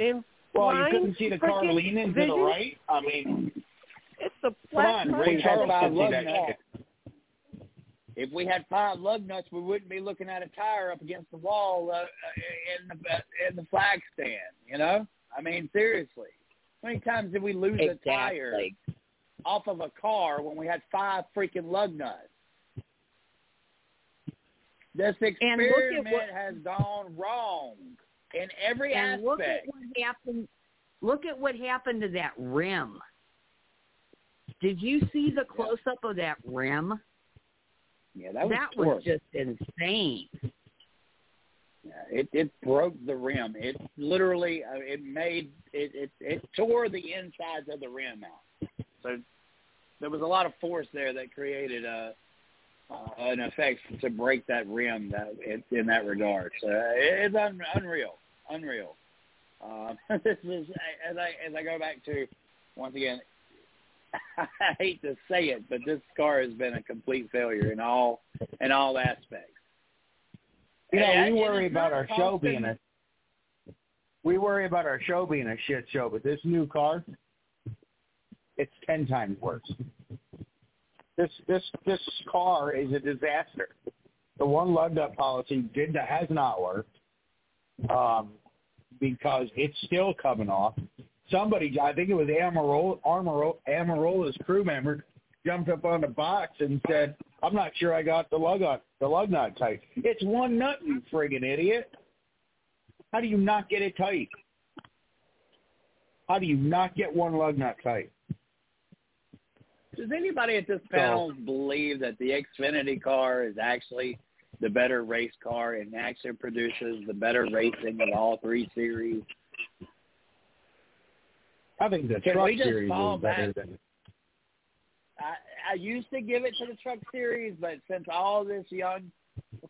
And Well, you couldn't see the car freaking leaning to the right. I mean, It's the come on, tire. Ray Charles could see that lug if we had five lug nuts, we wouldn't be looking at a tire up against the wall uh, uh, in the uh, in the flag stand. You know, I mean, seriously, how many times did we lose a tire off of a car when we had five freaking lug nuts? This And look at experiment what- has gone wrong in every And look at what happened. Look at what happened to that rim. Did you see the close up of that rim? Yeah, that was that torque. was just insane. It it broke the rim. It literally uh, it made it, it it tore the insides of the rim out. So there was a lot of force there that created a uh, an effect to break that rim that in, in that regard. So it's un, unreal, unreal. Uh, this is as I as I go back to once again. I hate to say it, but this car has been a complete failure in all in all aspects. You know, And- we worry about our show being a we worry about our show being a shit show, but this new car, it's ten times worse. This this this car is a disaster. The one lug nut policy did has not worked um, because it's still coming off. Somebody, I think it was Almirola, Almirola, Almirola's crew member, jumped up on the box and said, "I'm not sure I got the lug nut the lug nut tight. It's one nut, you friggin' idiot. How do you not get it tight? How do you not get one lug nut tight? Does anybody at this panel believe that the Xfinity car is actually the better race car and actually produces the better racing of all three series? I think the Can truck we just series fall is better than I, used to give it to the truck series, but since all this young,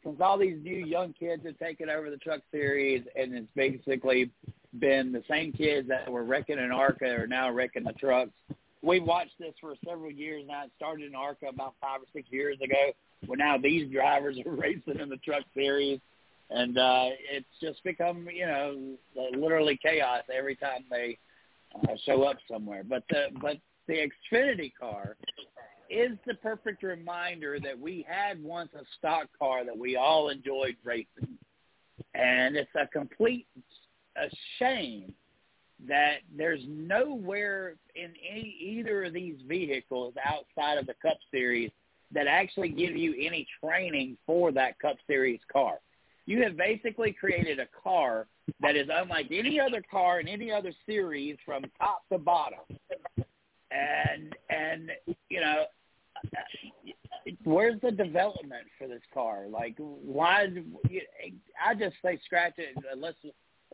since all these new young kids have taken over the truck series, and it's basically been the same kids that were wrecking an ARCA are now wrecking the trucks. We've watched this for several years now. It started in ARCA about five or six years ago. Well, now these drivers are racing in the truck series, and uh, it's just become, you know, literally chaos every time they uh, show up somewhere. But the but the Xfinity car is the perfect reminder that we had once a stock car that we all enjoyed racing, and it's a complete a shame that there's nowhere in any, either of these vehicles outside of the Cup Series that actually give you any training for that Cup Series car. You have basically created a car that is unlike any other car in any other series from top to bottom. And and you know, where's the development for this car? Like, why? I just say scratch it. Let's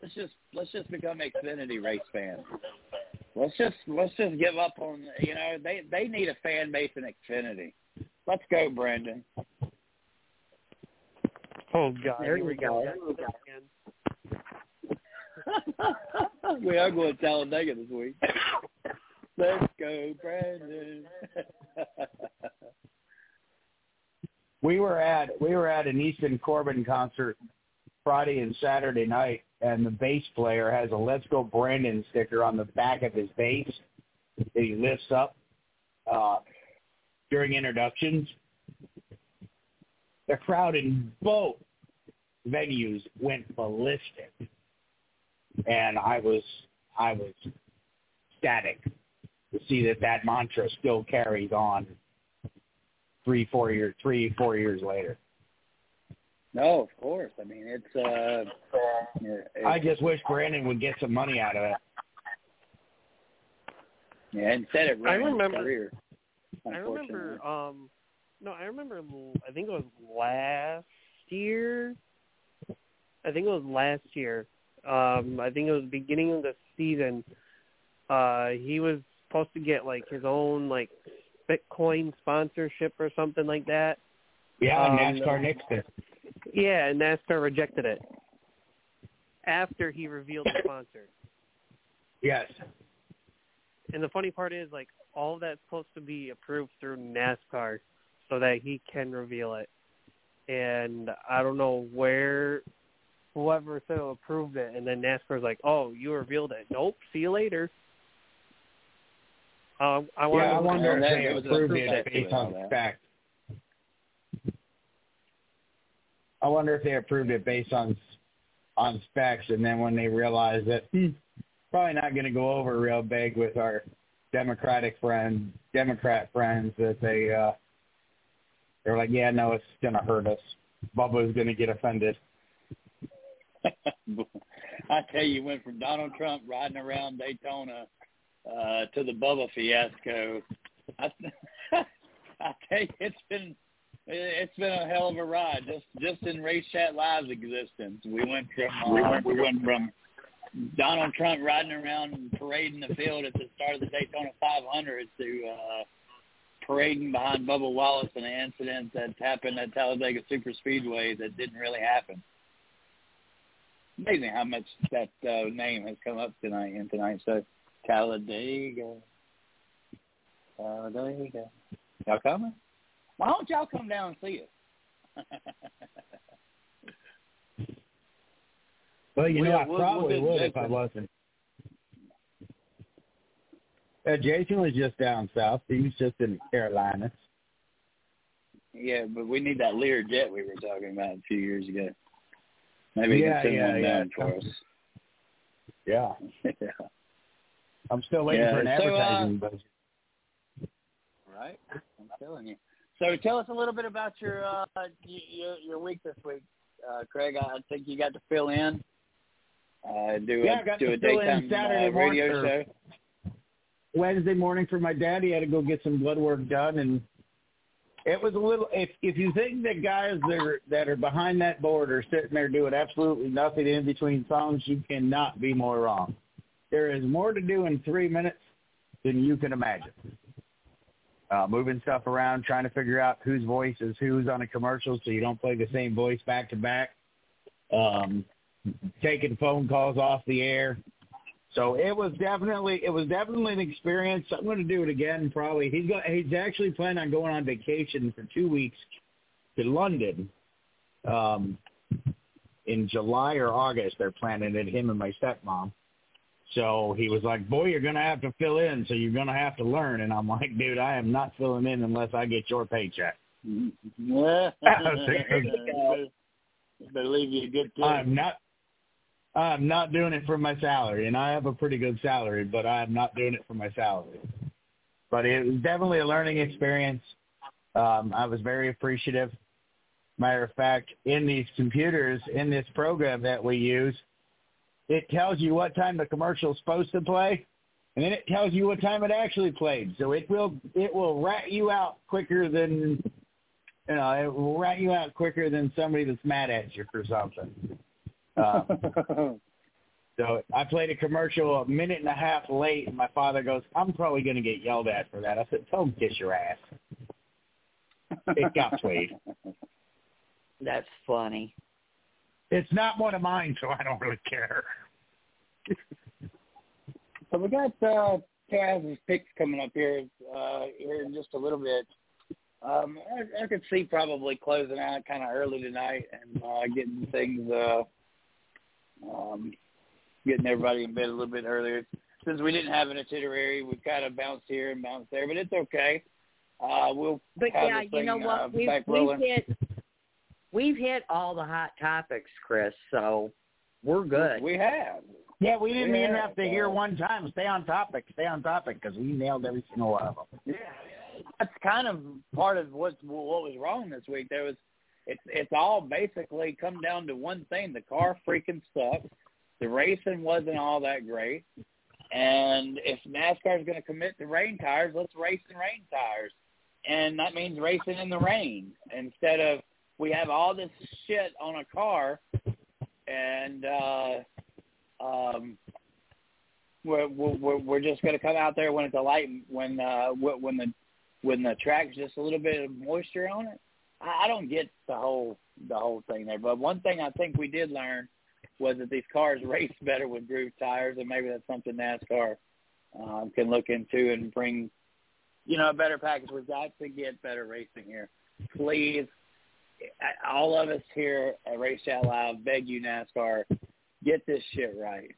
let's just let's just become Xfinity race fans. Let's just let's just give up on you know they they need a fan base in Xfinity. Let's go, Brandon. Oh God, There here we go. we are going to Talladega this week. Let's go, Brandon. we were at we were at an Easton Corbin concert Friday and Saturday night, and the bass player has a "Let's Go Brandon" sticker on the back of his bass that he lifts up uh, during introductions. The crowd in both venues went ballistic, and I was I was ecstatic to see that that mantra still carries on three, four years, three, four years later. no, of course. I mean, it's. uh it's, I just wish Brandon would get some money out of it. yeah, instead it I ruined his remember- career. I remember. Um, no, I remember. l- I think it was last year. I think it was last year. Um, I think it was beginning of the season. Uh, he was supposed to get like his own like Bitcoin sponsorship or something like that. Yeah, Um, NASCAR nixed it. Yeah, and NASCAR rejected it after he revealed the sponsor. Yes. And the funny part is, like, all of that's supposed to be approved through NASCAR so that he can reveal it. And I don't know where whoever so approved it, and then NASCAR's like, "Oh, you revealed it. Nope. See you later." Um, I Yeah, I wonder if they there was a approved it based on that. spec. I wonder if they approved it based on on specs, and then when they realized that hmm, probably not going to go over real big with our Democratic friends, Democrat friends, that they uh, they're like, yeah, no, it's going to hurt us. Bubba's going to get offended. I tell you, went from Donald Trump riding around Daytona uh, to the Bubba fiasco. I, I tell you, it's been It's been a hell of a ride. Just just in Race Chat Live's existence, we went from we went we went from Donald Trump riding around and parading the field at the start of the Daytona 500 to uh, parading behind Bubba Wallace in an incident that happened at Talladega Super Speedway that didn't really happen. Amazing how much that uh, name has come up tonight in tonight. So Talladega, Talladega. Y'all coming? Why don't y'all come down and see us? well, you We'll- know, I we'll- probably we'll would if I wasn't. Uh, Jason was just down south. He was just in the Carolinas. yeah, but we need that Lear jet we were talking about a few years ago. Maybe you can send yeah, one yeah. down for us. Yeah. yeah. I'm still waiting Yeah, for an so, uh, advertising budget. Right. I'm telling you. So tell us a little bit about your uh, your, your week this week, uh, Craig. I think you got to fill in. Uh, do Yeah, I a got do to a fill in daytime Saturday uh, radio morning, show. Wednesday morning for my dad. He had to go get some blood work done, and it was a little. If if you think that guys that are that are behind that board are sitting there doing absolutely nothing in between songs, you cannot be more wrong. There is more to do in three minutes than you can imagine. Uh, moving stuff around, trying to figure out whose voice is whose on a commercial, so you don't play the same voice back to back. Um, taking phone calls off the air. So it was definitely it was definitely an experience. I'm going to do it again probably. He's got he's actually planning on going on vacation for two weeks to London, um, in July or August. They're planning it. Him and my stepmom. So he was like, "Boy, you're going to have to fill in. So you're going to have to learn." And I'm like, "Dude, I am not filling in unless I get your paycheck. Better leave you a good tip. I'm not." I'm not doing it for my salary, and I have a pretty good salary, but I'm not doing it for my salary. But it was definitely a learning experience. Um, I was very appreciative. Matter of fact, in these computers, in this program that we use, it tells you what time the commercial is supposed to play, and then it tells you what time it actually played. So it will it will rat you out quicker than you know it will rat you out quicker than somebody that's mad at you for something. Um, so I played a commercial a minute and a half late, and my father goes, "I'm probably going to get yelled at for that." I said, "Tell him kiss your ass." It got played. That's funny. It's not one of mine, so I don't really care. So we got uh, Taz's picks coming up here uh, here in just a little bit. Um, I, I could see probably closing out kind of early tonight and uh, getting things, uh, um, getting everybody in bed a little bit earlier. Since we didn't have an itinerary, we kind of bounced here and bounced there, but it's okay. Uh, we'll But have yeah, this you know what? Uh, we've back we've rolling. hit we've hit all the hot topics, Chris. So we're good. We have. Yeah, we didn't Yeah, even have to hear one time. Stay on topic. Stay on topic because we nailed every single one of them. Yeah, that's kind of part of what what was wrong this week. There was it's it's all basically come down to one thing: the car freaking sucks. The racing wasn't all that great, and if NASCAR is going to commit to rain tires, let's race in rain tires, and that means racing in the rain instead of we have all this shit on a car, and uh, um, we're we're we're just to come out there when it's a light when uh when the when the track's just a little bit of moisture on it. I, I don't get the whole the whole thing there. But one thing I think we did learn was that these cars race better with groove tires, and maybe that's something NASCAR um, can look into and bring you know a better package. We've got to get better racing here, please. All of us here at Race Chat Live beg you, NASCAR, get this shit right.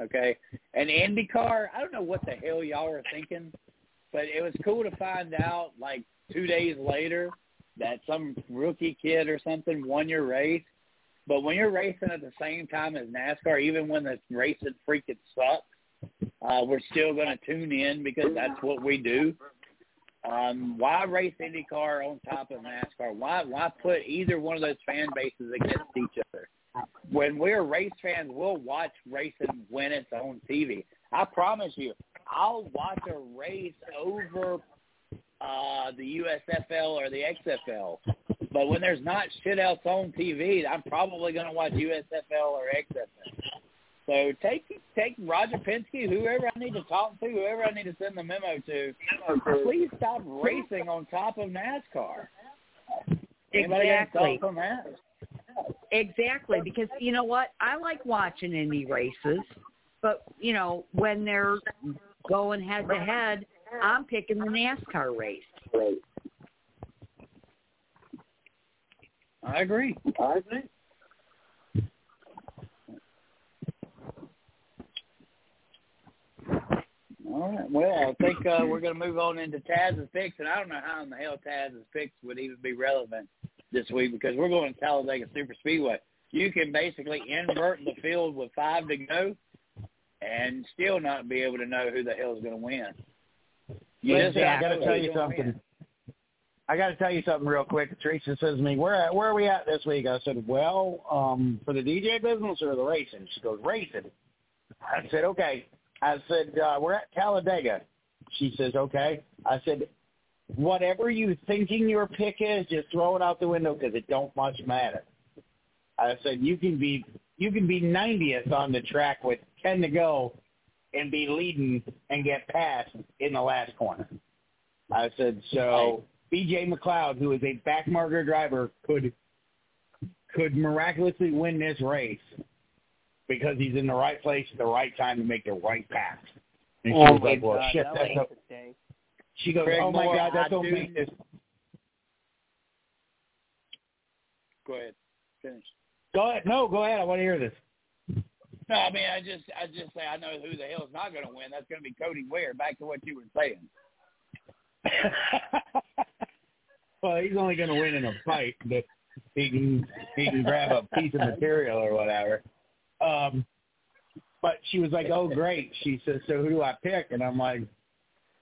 Okay. And IndyCar, I don't know what the hell y'all were thinking, but it was cool to find out like two days later that some rookie kid or something won your race. But when you're racing at the same time as NASCAR, even when the racing freaking sucks, uh, we're still going to tune in because that's what we do. Um, why race IndyCar on top of NASCAR? Why why put either one of those fan bases against each other? When we're race fans, we'll watch racing when it's on TV. I promise you, I'll watch a race over uh, the USFL or the XFL But when there's not shit else on TV, I'm probably going to watch USFL or XFL. So take take Roger Penske, whoever I need to talk to, whoever I need to send the memo to, please stop racing on top of NASCAR. Anybody Exactly. thoughts on that? Exactly, because you know what? I like watching Indy races, but you know when they're going head to head, I'm picking the NASCAR race. I agree. I agree. All right. Well, I think uh, we're going to move on into Taz's picks, and I don't know how in the hell Taz's picks would even be relevant this week because we're going to Talladega Super Speedway. You can basically invert the field with five to go, and still not be able to know who the hell is going to win. You Listen, I got to tell you something. win. I got to tell you something real quick. Teresa says to me, "Where at, where are we at this week?" I said, "Well, um, for the DJ business or the racing?" She goes, "Racing." I said, "Okay." I said, uh, "We're at Talladega." She says, "Okay." I said, "Whatever you thinking your pick is, just throw it out the window because it don't much matter." I said, "You can be you can be 90th on the track with 10 to go, and be leading and get passed in the last corner." I said, "So." BJ McLeod, who is a backmarker driver, could could miraculously win this race because he's in the right place at the right time to make the right pass. And she Oh was my like, "Well, God, shit, that that's was a, the she goes, Craig oh my Moore, God, that's I what do- make this." Go ahead. Finish. Go ahead, no, go ahead. I want to hear this. No, I mean, I just, I just say I know who the hell's not going to win. That's going to be Cody Ware. Back to what you were saying. well, he's only going to win in a fight, but he can he can grab a piece of material or whatever. Um, but she was like, "Oh, great." She says, "So who do I pick?" And I'm like,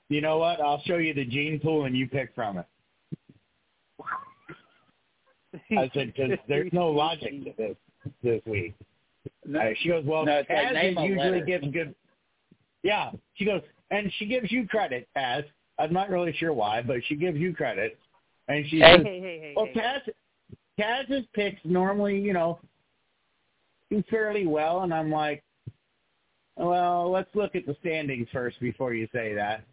"You know what? I'll show you the gene pool, and you pick from it." I said, "Because there's no logic to this this week." Uh, she goes, "Well, No, it's like name usually letter. gives good." Yeah, she goes, and she gives you credit, Taz. I'm not really sure why, but she gives you credit, and she Hey, says, hey, hey, hey. well, hey. Taz, Taz's picks normally, you know, do fairly well, and I'm like, well, let's look at the standings first before you say that.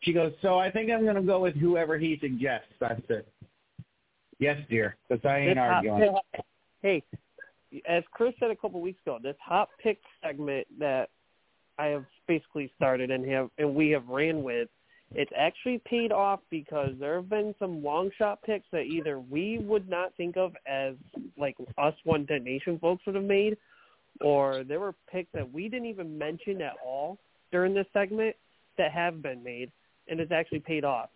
She goes, so I think I'm going to go with whoever he suggests. I said, yes, dear, because I ain't This arguing. pick- hey, as Chris said a couple weeks ago, this hot pick segment that I have basically started and have and we have ran with, it's actually paid off because there have been some long shot picks that either we would not think of as like us one ten nation folks would have made, or there were picks that we didn't even mention at all during this segment that have been made, and it's actually paid off.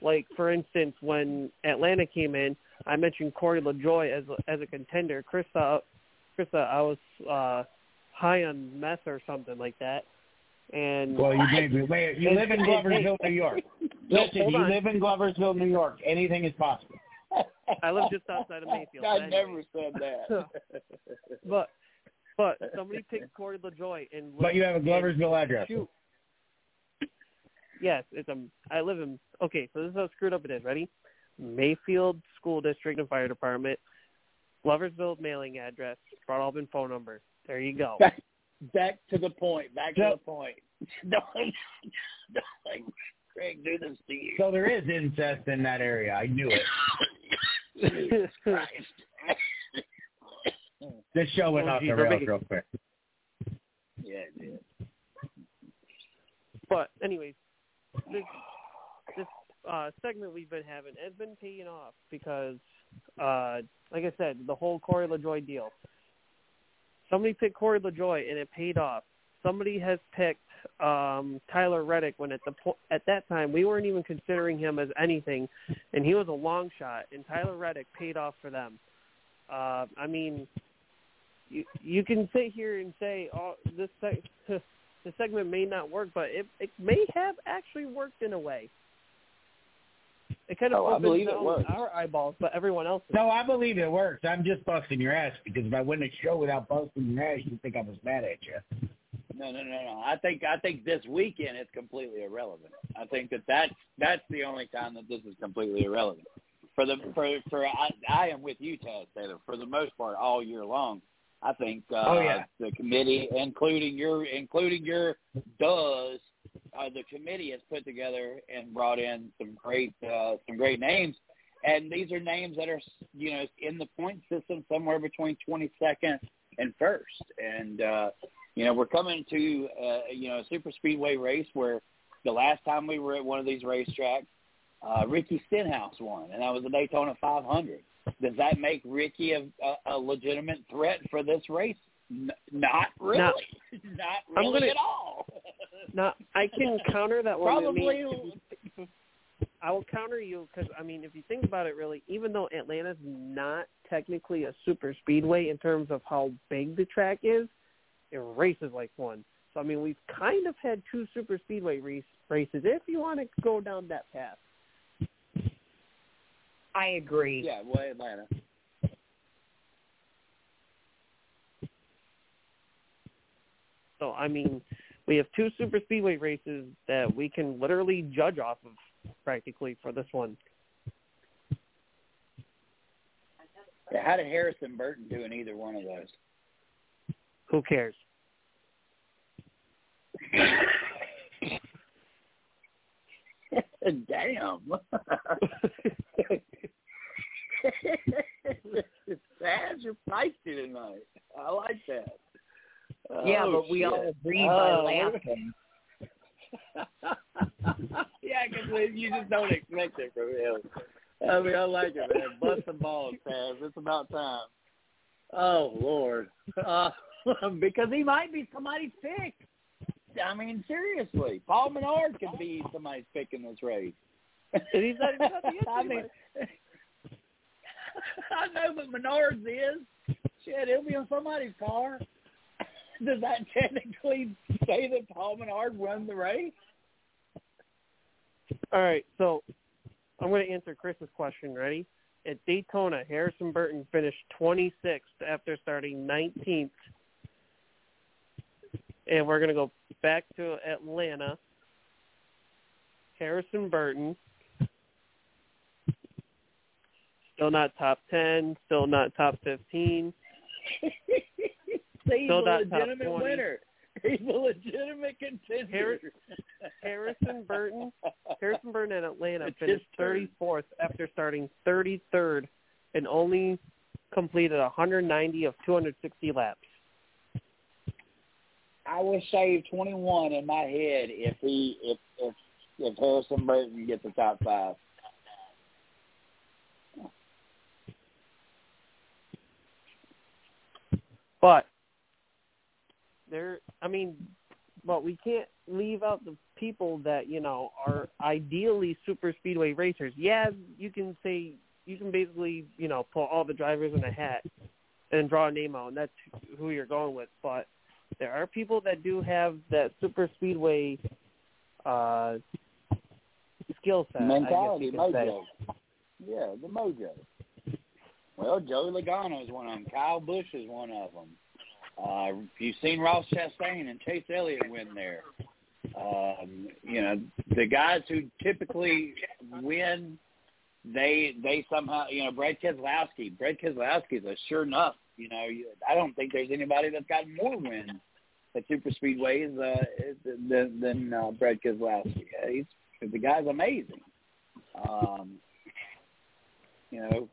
Like for instance, when Atlanta came in, I mentioned Corey LaJoie as as a contender. Chris thought I was uh, high on meth or something like that. And Well, you wait, you live in Gloversville, New York. Listen, you on. live in Gloversville, New York. Anything is possible. I live just outside of Mayfield. I anyway. never said that. But but somebody picked Corey LaJoie and But you have a Gloversville address. Shoot. Yes, it's a. I live in. Okay, so this is how screwed up it is. Ready? Mayfield School District and Fire Department, Gloversville mailing address, Broadalbin phone number. There you go. Back, back to the point. Back to the point. Don't, don't let Craig do this to you. So there is incest in that area. I knew it. Jesus Christ. This show went Oh, off geez, the rails real quick. Yeah, it did. but anyways, this this uh, segment we've been having has been paying off because, uh, like I said, the whole Corey LaJoie deal. Somebody picked Corey LaJoie and it paid off. Somebody has picked um, Tyler Reddick when at the po- at that time we weren't even considering him as anything, and he was a long shot. And Tyler Reddick paid off for them. Uh, I mean, you you can sit here and say, "Oh, this seg- this segment may not work," but it it may have actually worked in a way. It kind of Oh, I believe it down worked. our eyeballs, but everyone else. No, I believe it works. I'm just busting your ass because if I win the show without busting your ass, you'd think I was mad at you. No, no, no, no. I think I think this weekend it's completely irrelevant. I think that that's that's the only time that this is completely irrelevant. for the for for I, I am with you, Taz Taylor. For the most part, all year long, I think uh, Oh, yeah. the committee, including your including your does, uh, the committee has put together and brought in some great uh, some great names, and these are names that are you know in the point system somewhere between 22nd and first, and uh, you know we're coming to uh, you know a super speedway race where the last time we were at one of these racetracks, uh, Ricky Stenhouse won, and that was the Daytona 500. Does that make Ricky a, a, a legitimate threat for this race? N- not really. No. not I'm really gonna- at all. Now I can counter that one. I Probably. if you- I will counter you because I mean, if you think about it, really, even though Atlanta's not technically a super speedway in terms of how big the track is, it races like one. So I mean, we've kind of had two super speedway race, races. If you want to go down that path, I agree. Yeah, well, Atlanta. So I mean, we have two super speedway races that we can literally judge off of practically for this one. Yeah, how did Harrison Burton do in either one of those? Who cares? Damn. Sad, you're feisty tonight. I like that. Yeah, Oh, but we shit. all agree Oh. by laughing. yeah, because you just don't expect it from him. I mean, I like it, man. Bust the balls, Taz. It's about time. Oh Lord, uh, because he might be somebody's pick. I mean, seriously, Paul Menard could be somebody's pick in this race. And he's not even the end I mean, I know, but Menards is. Shit, he'll be on somebody's car. Does that technically say that Paul Menard won the race? All right, so I'm going to answer Chris's question. Ready? At Daytona, Harrison Burton finished 26th after starting 19th. And we're going to go back to Atlanta. Harrison Burton, still not top 10, still not top 15. He's a legitimate winner. He's a legitimate contender. Harris- Harrison Burton, Harrison Burton in Atlanta It's finished 34th after starting 33rd and only completed 190 of 260 laps. I would save 21 in my head if he if if if Harrison Burton gets the top five. But there, I mean, but we can't leave out the people that you know are ideally super speedway racers. Yeah, you can say you can basically you know put all the drivers in a hat and draw a name out, and that's who you're going with. But there are people that do have that super speedway uh, skill set. Mentality, say. mojo. Yeah, the mojo. Well, Joey Logano is one of them. Kyle Busch is one of them. Uh, you've seen Ross Chastain and Chase Elliott win there. Um, you know, the guys who typically win, they they somehow, you know, Brad Keselowski. Brad Keselowski is a sure enough. You know, I don't think there's anybody that's got more wins at super speedways uh, than than uh, Brad Keselowski. He's the guy's amazing. Um, you know,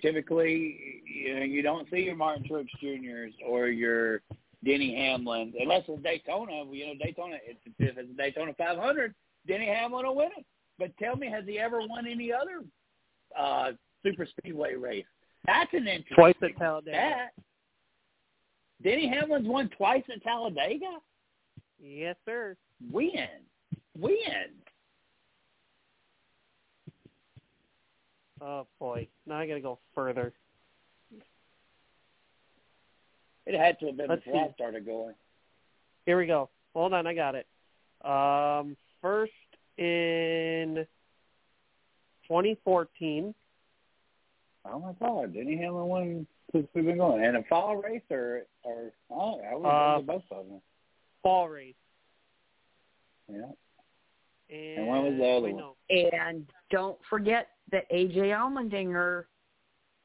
typically, you know, you don't see your Martin Truex Juniors or your Denny Hamlin unless it's Daytona. You know, Daytona. If it's Daytona 500, Denny Hamlin will win it. But tell me, has he ever won any other uh, super speedway race? That's an interesting. Twice at Talladega. That. Denny Hamlin's won twice at Talladega. Yes, sir. When? When? Oh boy, now I got to go further. It had to have been Let's before I started going. Here we go. Hold on, I got it. Um, first in 2014, Oh my God! Denny Hamlin won since we've been going, and a fall race or or oh, I Uh, uh, both of them. fall race, Yeah. And, And when was the other one? And don't forget that AJ Allmendinger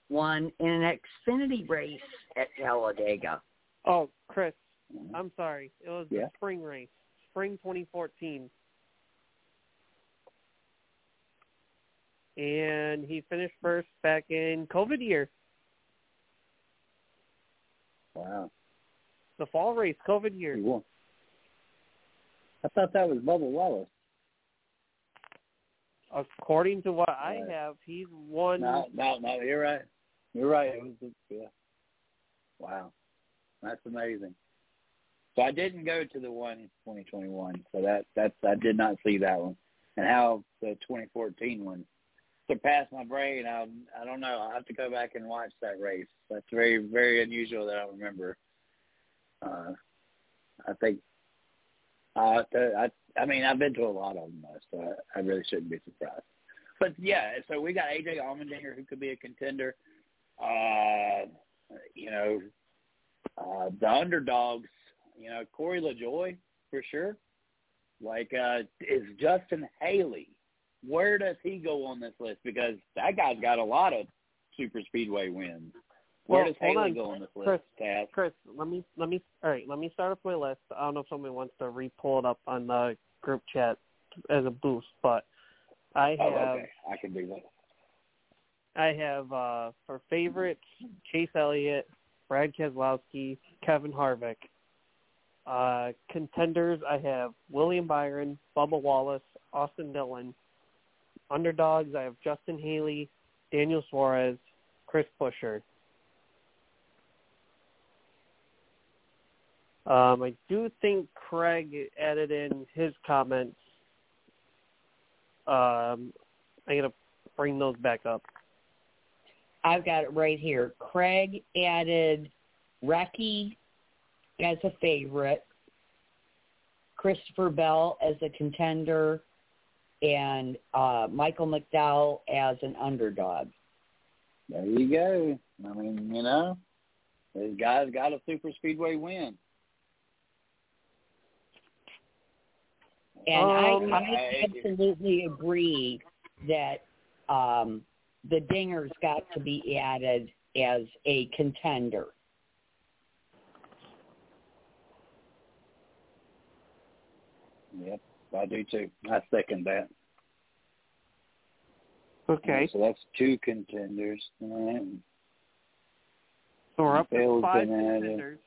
won in an Xfinity race at Talladega. Oh, Chris, mm-hmm. I'm sorry. It was Yeah. the spring race, spring 2014. And he finished first back in COVID year, Wow. the fall race, COVID year. I thought that was Bubba Wallace. According to what I Right. have, he's won. No, no, no. You're right. You're right. It was. Yeah. Wow, that's amazing. So I didn't go to the one in 2021. So that that's I did not see that one. And how the 2014 one surpassed my brain. I I don't know. I'll have to go back and watch that race. That's very very unusual that I remember. Uh, I think. Uh, I I mean I've been to a lot of them so I, really shouldn't be surprised. But yeah, so we got AJ Allmendinger who could be a contender. Uh, you know, uh, the underdogs. You know, Corey LaJoie for sure. Like, uh, is Justin Haley? Where does he go on this list? Because that guy's got a lot of super speedway wins. Where Well, does hold Haley on, go on this list, Chris. Taz? Chris, let me let me all right. Let me start off my list. I don't know if somebody wants to re-pull it up on the group chat as a boost, but I have Oh, okay. I can do that. I have uh for favorites Chase Elliott, Brad Keselowski, Kevin Harvick. Uh contenders I have William Byron, Bubba Wallace, Austin Dillon. Underdogs I have Justin Haley, Daniel Suarez, Chris Buescher. Um, I do think Craig added in his comments. Um, I'm gonna bring those back up. I've got it right here. Craig added Recky as a favorite, Christopher Bell as a contender, and uh, Michael McDowell as an underdog. There you go. I mean, you know, this guy's got a super speedway win. And Um, I, I absolutely agree that um, the Dinger's got to be added as a contender. Yep, I do too. I second that. Okay, So that's two contenders. All right. so we're up to five contenders,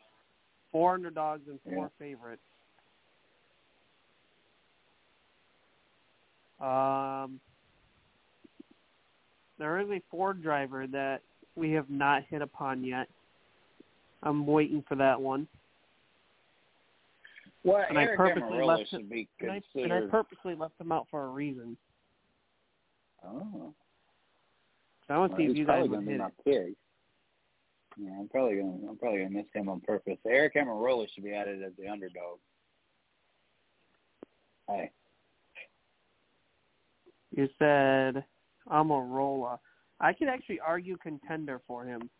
four underdogs, and four Yeah. favorites. Um, there is a Ford driver that we have not hit upon yet. I'm waiting for that one. Well, And I purposely Almirola left him, be And I, and I purposely left them out for a reason. oh, So I want to well, see if you guys would hit my pick. Yeah, I'm probably gonna I'm probably gonna miss him on purpose. Aric Almirola should be added as the underdog. Hey, You said Almirola. I could actually argue contender for him.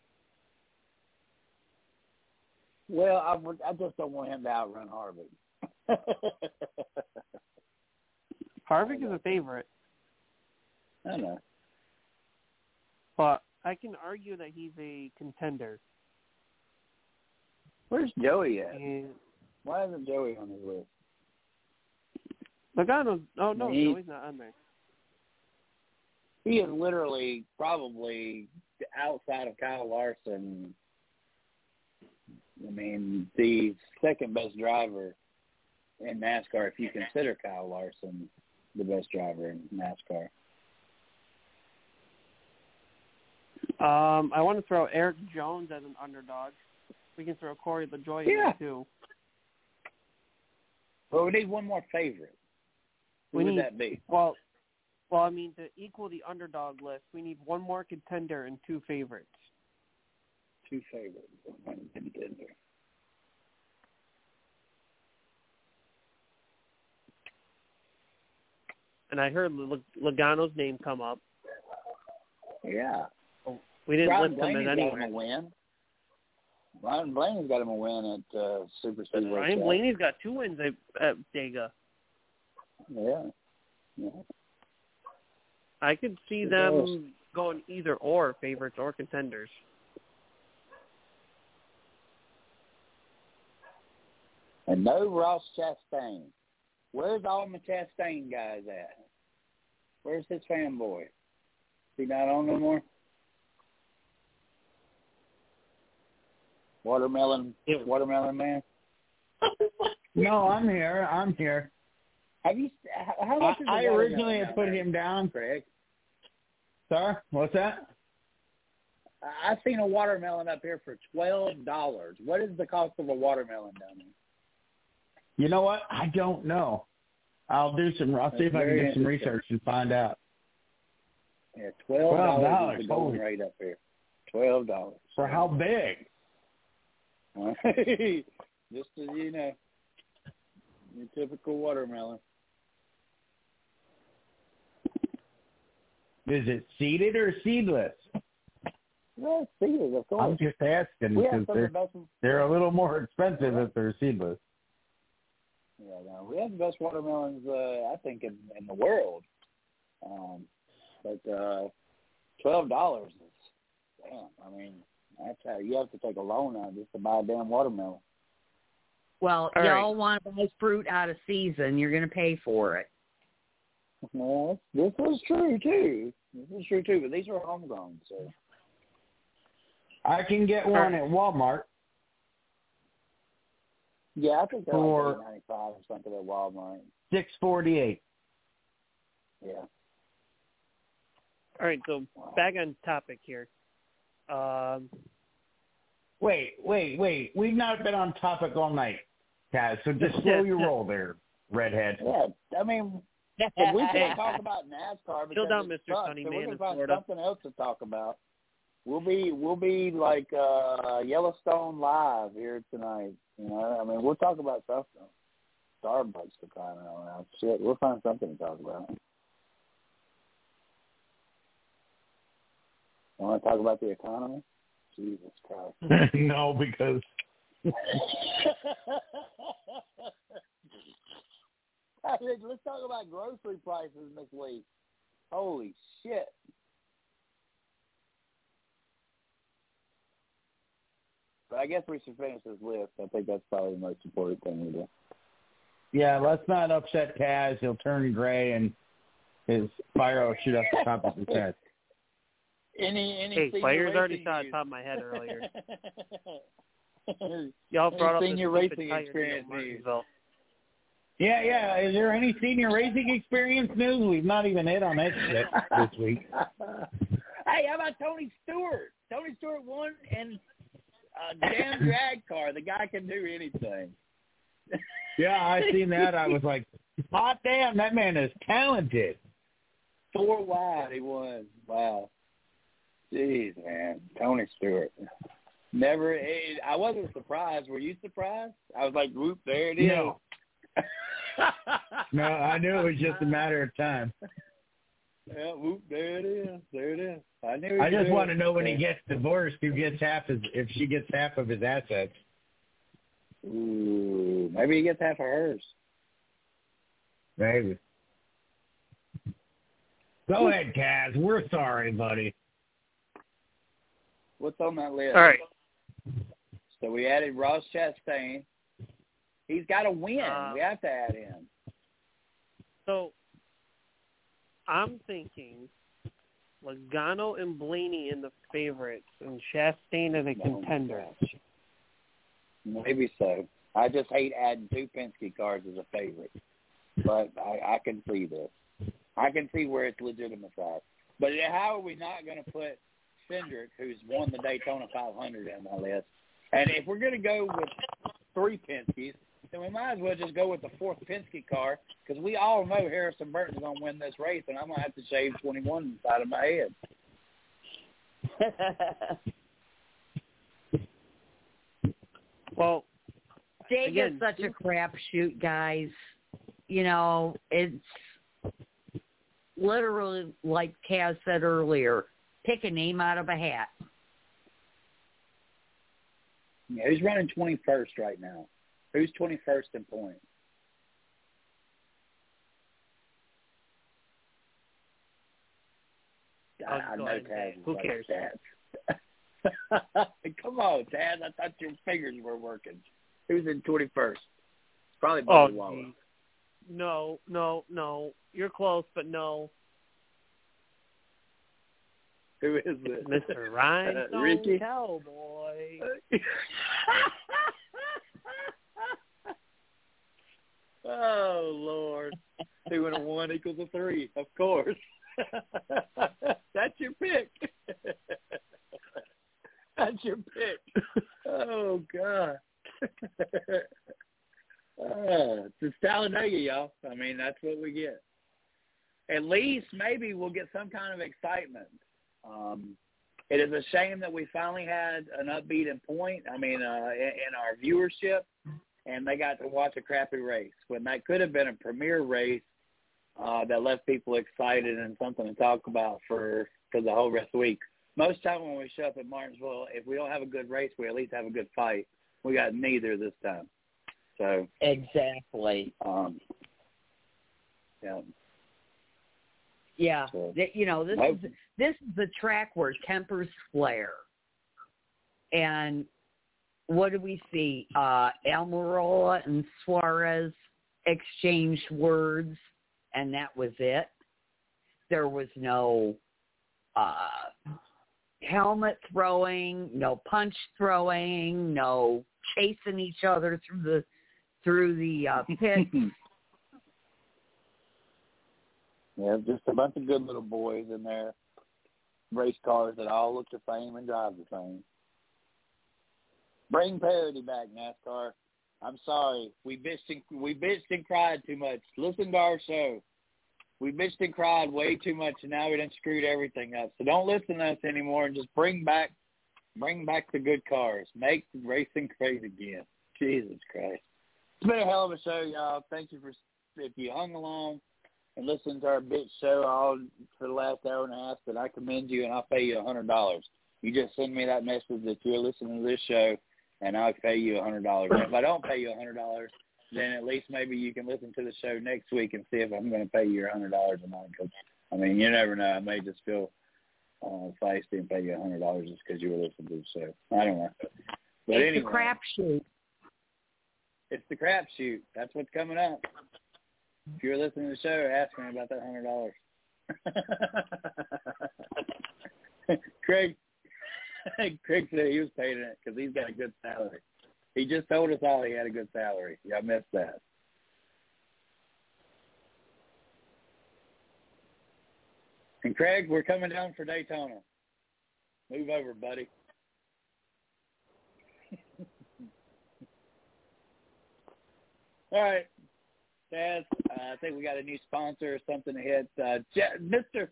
well, I would- I just don't want him to outrun Harvick. Harvick is a favorite, I know. but I can argue that he's a contender. Where's Joey at? And Why isn't Joey on his list? Logano's oh no, He- no, he's not on there. He is literally probably outside of Kyle Larson. I mean, the second best driver in NASCAR, if you consider Kyle Larson the best driver in NASCAR. Um, I want to throw Erik Jones as an underdog. We can throw Corey LaJoie in Yeah. there too. But we need one more favorite. Who We would need- that be? Well, well, I mean to equal the underdog list, we need one more contender and two favorites. Two favorites. One contender. And I heard L- Logano's name come up. Yeah. We didn't Ryan list him in as got him anywhere. a win. Ryan Blaney's got him a win at uh, Super Speedway. Ryan Track. Blaney's got two wins at, at Dega. Yeah. Yeah. I could see them going either or favorites or contenders. And no Ross Chastain. Where's all my Chastain guys at? Where's his fanboy? He not on no more? Watermelon, Yeah. watermelon man. No, I'm here. I'm here. Have you? How how I, much is a I watermelon originally had put him down. Craig? Sir, what's that? I've seen a watermelon up here for twelve dollars. What is the cost of a watermelon down there? You know what? I don't know. I'll do some. I'll see if I can do some research and find out. Yeah, twelve dollars is the going rate up here. Twelve dollars For how big? Just as you know, your typical watermelon. Is it seeded or seedless? Yeah, seeded, of I'm just asking We because some of the they're best. they're a little more expensive if they're seedless. Yeah, no, we have the best watermelons, uh, I think, in, in the world. Um, but uh, twelve dollars is damn. I mean, that's how you have to take a loan out just to buy a damn watermelon. Well, All y'all right. want to buy fruit out of season, you're going to pay for it. Well, this was true too. This is true too. But these are homegrown, so I can get one at Walmart. yeah, I think they're For- like eight ninety five or something at Walmart. Six forty eight. Yeah. All right, so Wow. back on topic here. Um, Wait, wait, wait. We've not been on topic all night, Kaz. So just slow your roll there, redhead. Yeah, I mean, if we can't talk about NASCAR because down, it Mr. sucks, Sunny then Man we're find Florida. something else to talk about. We'll be we'll be like uh Yellowstone live here tonight. You know, I mean, we'll talk about stuff. Starbucks for crying out loud. Shit, we'll find something to talk about. Want to talk about the economy? Jesus Christ. no, because I mean, let's talk about grocery prices this week. Holy shit. But I guess we should finish this list. I think that's probably the most important thing we do. yeah, let's not upset Kaz. He'll turn gray and his fire will shoot up the top of his head. Any any hey, senior players already racing saw the top of my head earlier. Any Y'all brought up the senior racing experience in news? Martinsville. Yeah, yeah. Is there any senior racing experience news? We've not even hit on that shit this week. hey, how about Tony Stewart? Tony Stewart won in a damn drag car. The guy can do anything. Yeah, I seen that. I was like, hot damn, that man is talented. Four wide he was. Wow. Jeez, man. Tony Stewart. Never. It, I wasn't surprised. Were you surprised? I was like, whoop, there it is. No. No, I knew it was just a matter of time. yeah, whoop, there it is. There it is. I knew. I just want do to know when he gets divorced, who gets half his if she gets half of his assets. Ooh, maybe he gets half of hers. Maybe. Go ahead, Kaz. We're sorry, buddy. What's on that list? All right. So we added Ross Chastain. He's got to win. Uh, we have to add him. So I'm thinking Logano and Blaney in the favorites and Chastain as a contender. Maybe so. I just hate adding two Penske cars as a favorite, but I, I can see this. I can see where it's legitimate. But how are we not going to put Cindric, who's won the Daytona 500, on my list? And if we're going to go with three Penske's, then we might as well just go with the fourth Penske car because we all know Harrison Burton's going to win this race, and I'm going to have to shave 21 inside of my head. Well, Jake Again, is such a crapshoot, guys. You know, it's literally like Kaz said earlier, pick a name out of a hat. Yeah, who's running 21st right now? Who's 21st in points? I know Taz. Who cares? Taz. Come on, Taz. I thought your fingers were working. Who's in twenty first? Probably Oh, Bobby Waller. geez. no, no, no. You're close, but no. Who is it? Mr. Rhinestone Ricky? Cowboy. oh Lord, two and a one equals a three. Of course, that's your pick. that's your pick. Oh God. uh, it's Talladega, y'all. I mean, that's what we get. At least maybe we'll get some kind of excitement. Um, it is a shame that we finally had an upbeat in point. I mean, uh, in, in our viewership, and they got to watch a crappy race when that could have been a premier race uh, that left people excited and something to talk about for for the whole rest of the week. Most time when we show up at Martinsville, if we don't have a good race, we at least have a good fight. We got neither this time. So, Exactly. um, yeah. Yeah. So- You know, this Nope. is this is the track where tempers flare. And what do we see? Uh Almirola and Suarez exchanged words and that was it. There was no uh helmet throwing, no punch throwing, no chasing each other through the through the uh pit. Yeah, just a bunch of good little boys in there, race cars that all look the same and drive the same. Bring parity back, NASCAR. I'm sorry, we bitched and we bitched and cried too much. Listen to our show. We bitched and cried way too much, and now we done screwed everything up. So don't listen to us anymore, and just bring back, bring back the good cars. Make racing great again. Jesus Christ, it's been a hell of a show, y'all. Thank you for if you hung along and listened to our bitch show all for the last hour and a half, then I commend you and I'll pay you a hundred dollars. You just send me that message that you're listening to this show, and I'll pay you a hundred dollars. If I don't pay you a hundred dollars, then at least maybe you can listen to the show next week and see if I'm going to pay you a hundred dollars or not. Because I mean, you never know. I may just feel uh, feisty and pay you a hundred dollars just because you were listening to the show. I don't know. But it's anyway, a crapshoot. it's the crapshoot. That's what's coming up. If you're listening to the show, ask me about that hundred dollars. Craig, Craig said he was paying it because he's got a good salary. He just told us all he had a good salary. Y'all missed that. And Craig, we're coming down for Daytona. Move over, buddy. all right. Taz, uh, I think we got a new sponsor or something to hit. Uh, J- Mr.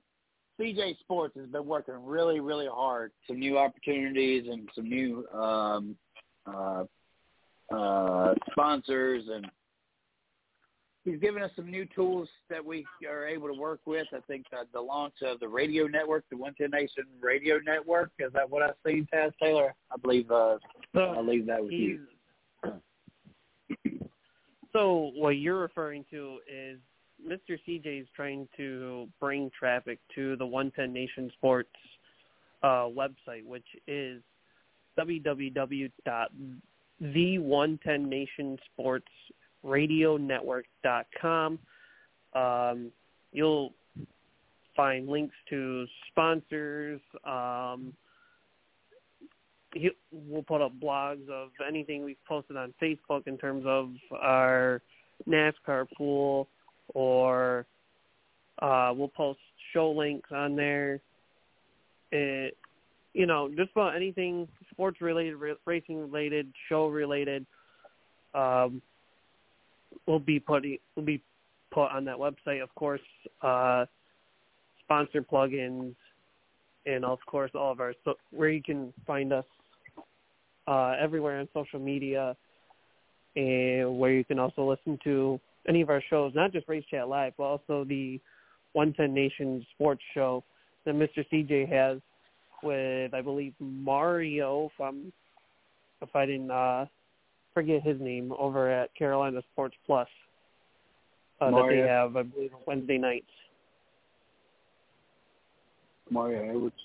CJ Sports has been working really, really hard. Some new opportunities and some new um, uh, uh, sponsors, and he's given us some new tools that we are able to work with. I think uh, the launch of the radio network, the One Ten Nation Radio Network, is that what I've seen, Taz Taylor? I believe uh, I'll leave that with you. So what you're referring to is Mr. CJ is trying to bring traffic to the 110 Nation Sports uh, website, which is www.the110nationsportsradionetwork.com. Um, you'll find links to sponsors. Um, we'll put up blogs of anything we've posted on Facebook in terms of our NASCAR pool, or uh, we'll post show links on there. It, you know, just about anything sports related, racing related, show related, um, will be putting will be put on that website. Of course, uh, sponsor plugins, and of course all of our so where you can find us uh, everywhere on social media, and where you can also listen to any of our shows, not just Race Chat Live, but also the 110 Nation Sports Show that Mr. CJ has with, I believe, Mario, if, I'm, if I didn't uh, forget his name, over at Carolina Sports Plus uh, that they have, I believe, Wednesday nights. Mario Edwards.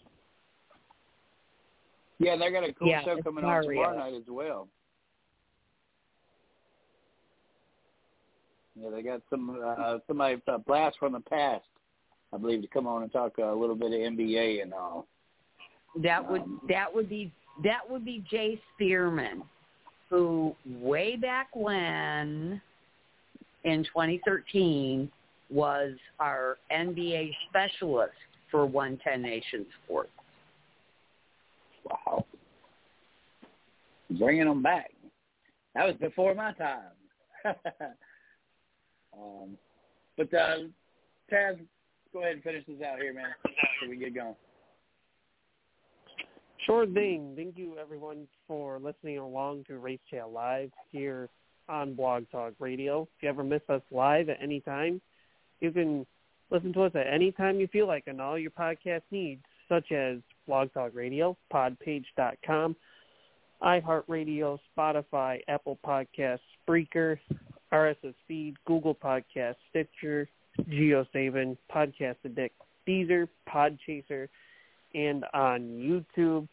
Yeah, they got a cool Yeah, show it's coming on tomorrow night as well. Yeah, they got some uh, somebody a blast from the past, I believe, to come on and talk a little bit of NBA and all. That would Um, that would be that would be Jay Spearman, who way back when in 2013 was our NBA specialist for 110 Nation Sports. Wow, bringing them back. That was before my time. um, but uh, Taz, go ahead and finish this out here, man, so we get going. Sure thing. Thank you, everyone, for listening along to Race Chat Live here on Blog Talk Radio. If you ever miss us live at any time, you can listen to us at any time you feel like on all your podcast needs, such as Blog Talk Radio, podpage.com, iHeartRadio, Spotify, Apple Podcasts, Spreaker, RSS Feed, Google Podcasts, Stitcher, GeoSaven, Podcast Addict, Deezer, Podchaser, and on YouTube.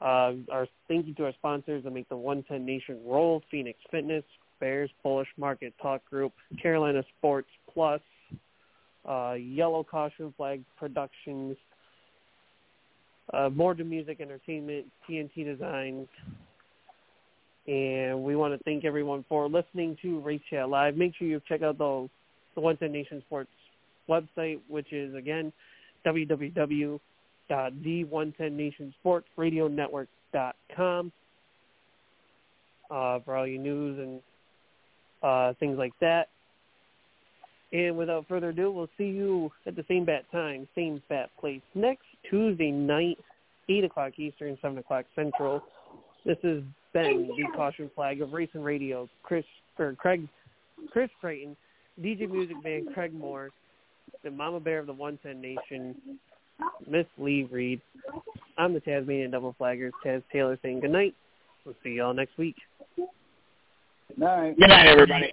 Uh, our thank you to our sponsors that make the 110 Nation roll: Phoenix Fitness, Bears Bullish Market Talk Group, Carolina Sports Plus, uh, Yellow Caution Flag Productions, uh, More to Music Entertainment, TNT Designs, and we want to thank everyone for listening to Race Chat Live. Make sure you check out the the 110 Nation Sports website, which is again www the110nationsportsradionetwork.com uh, for all your news and uh, things like that. And without further ado, we'll see you at the same bat time, same bat place next Tuesday night, 8 o'clock Eastern, 7 o'clock Central. This has been the Caution Flag of Racing Radio. Chris or Craig, Chris Creighton, DJ Music Man Craig Moore, the Mama Bear of the 110 Nation, Miss Lee Reed. I'm the Tasmanian Double Flaggers, Taz Taylor saying good night. We'll see y'all next week. Good night. Good night, everybody.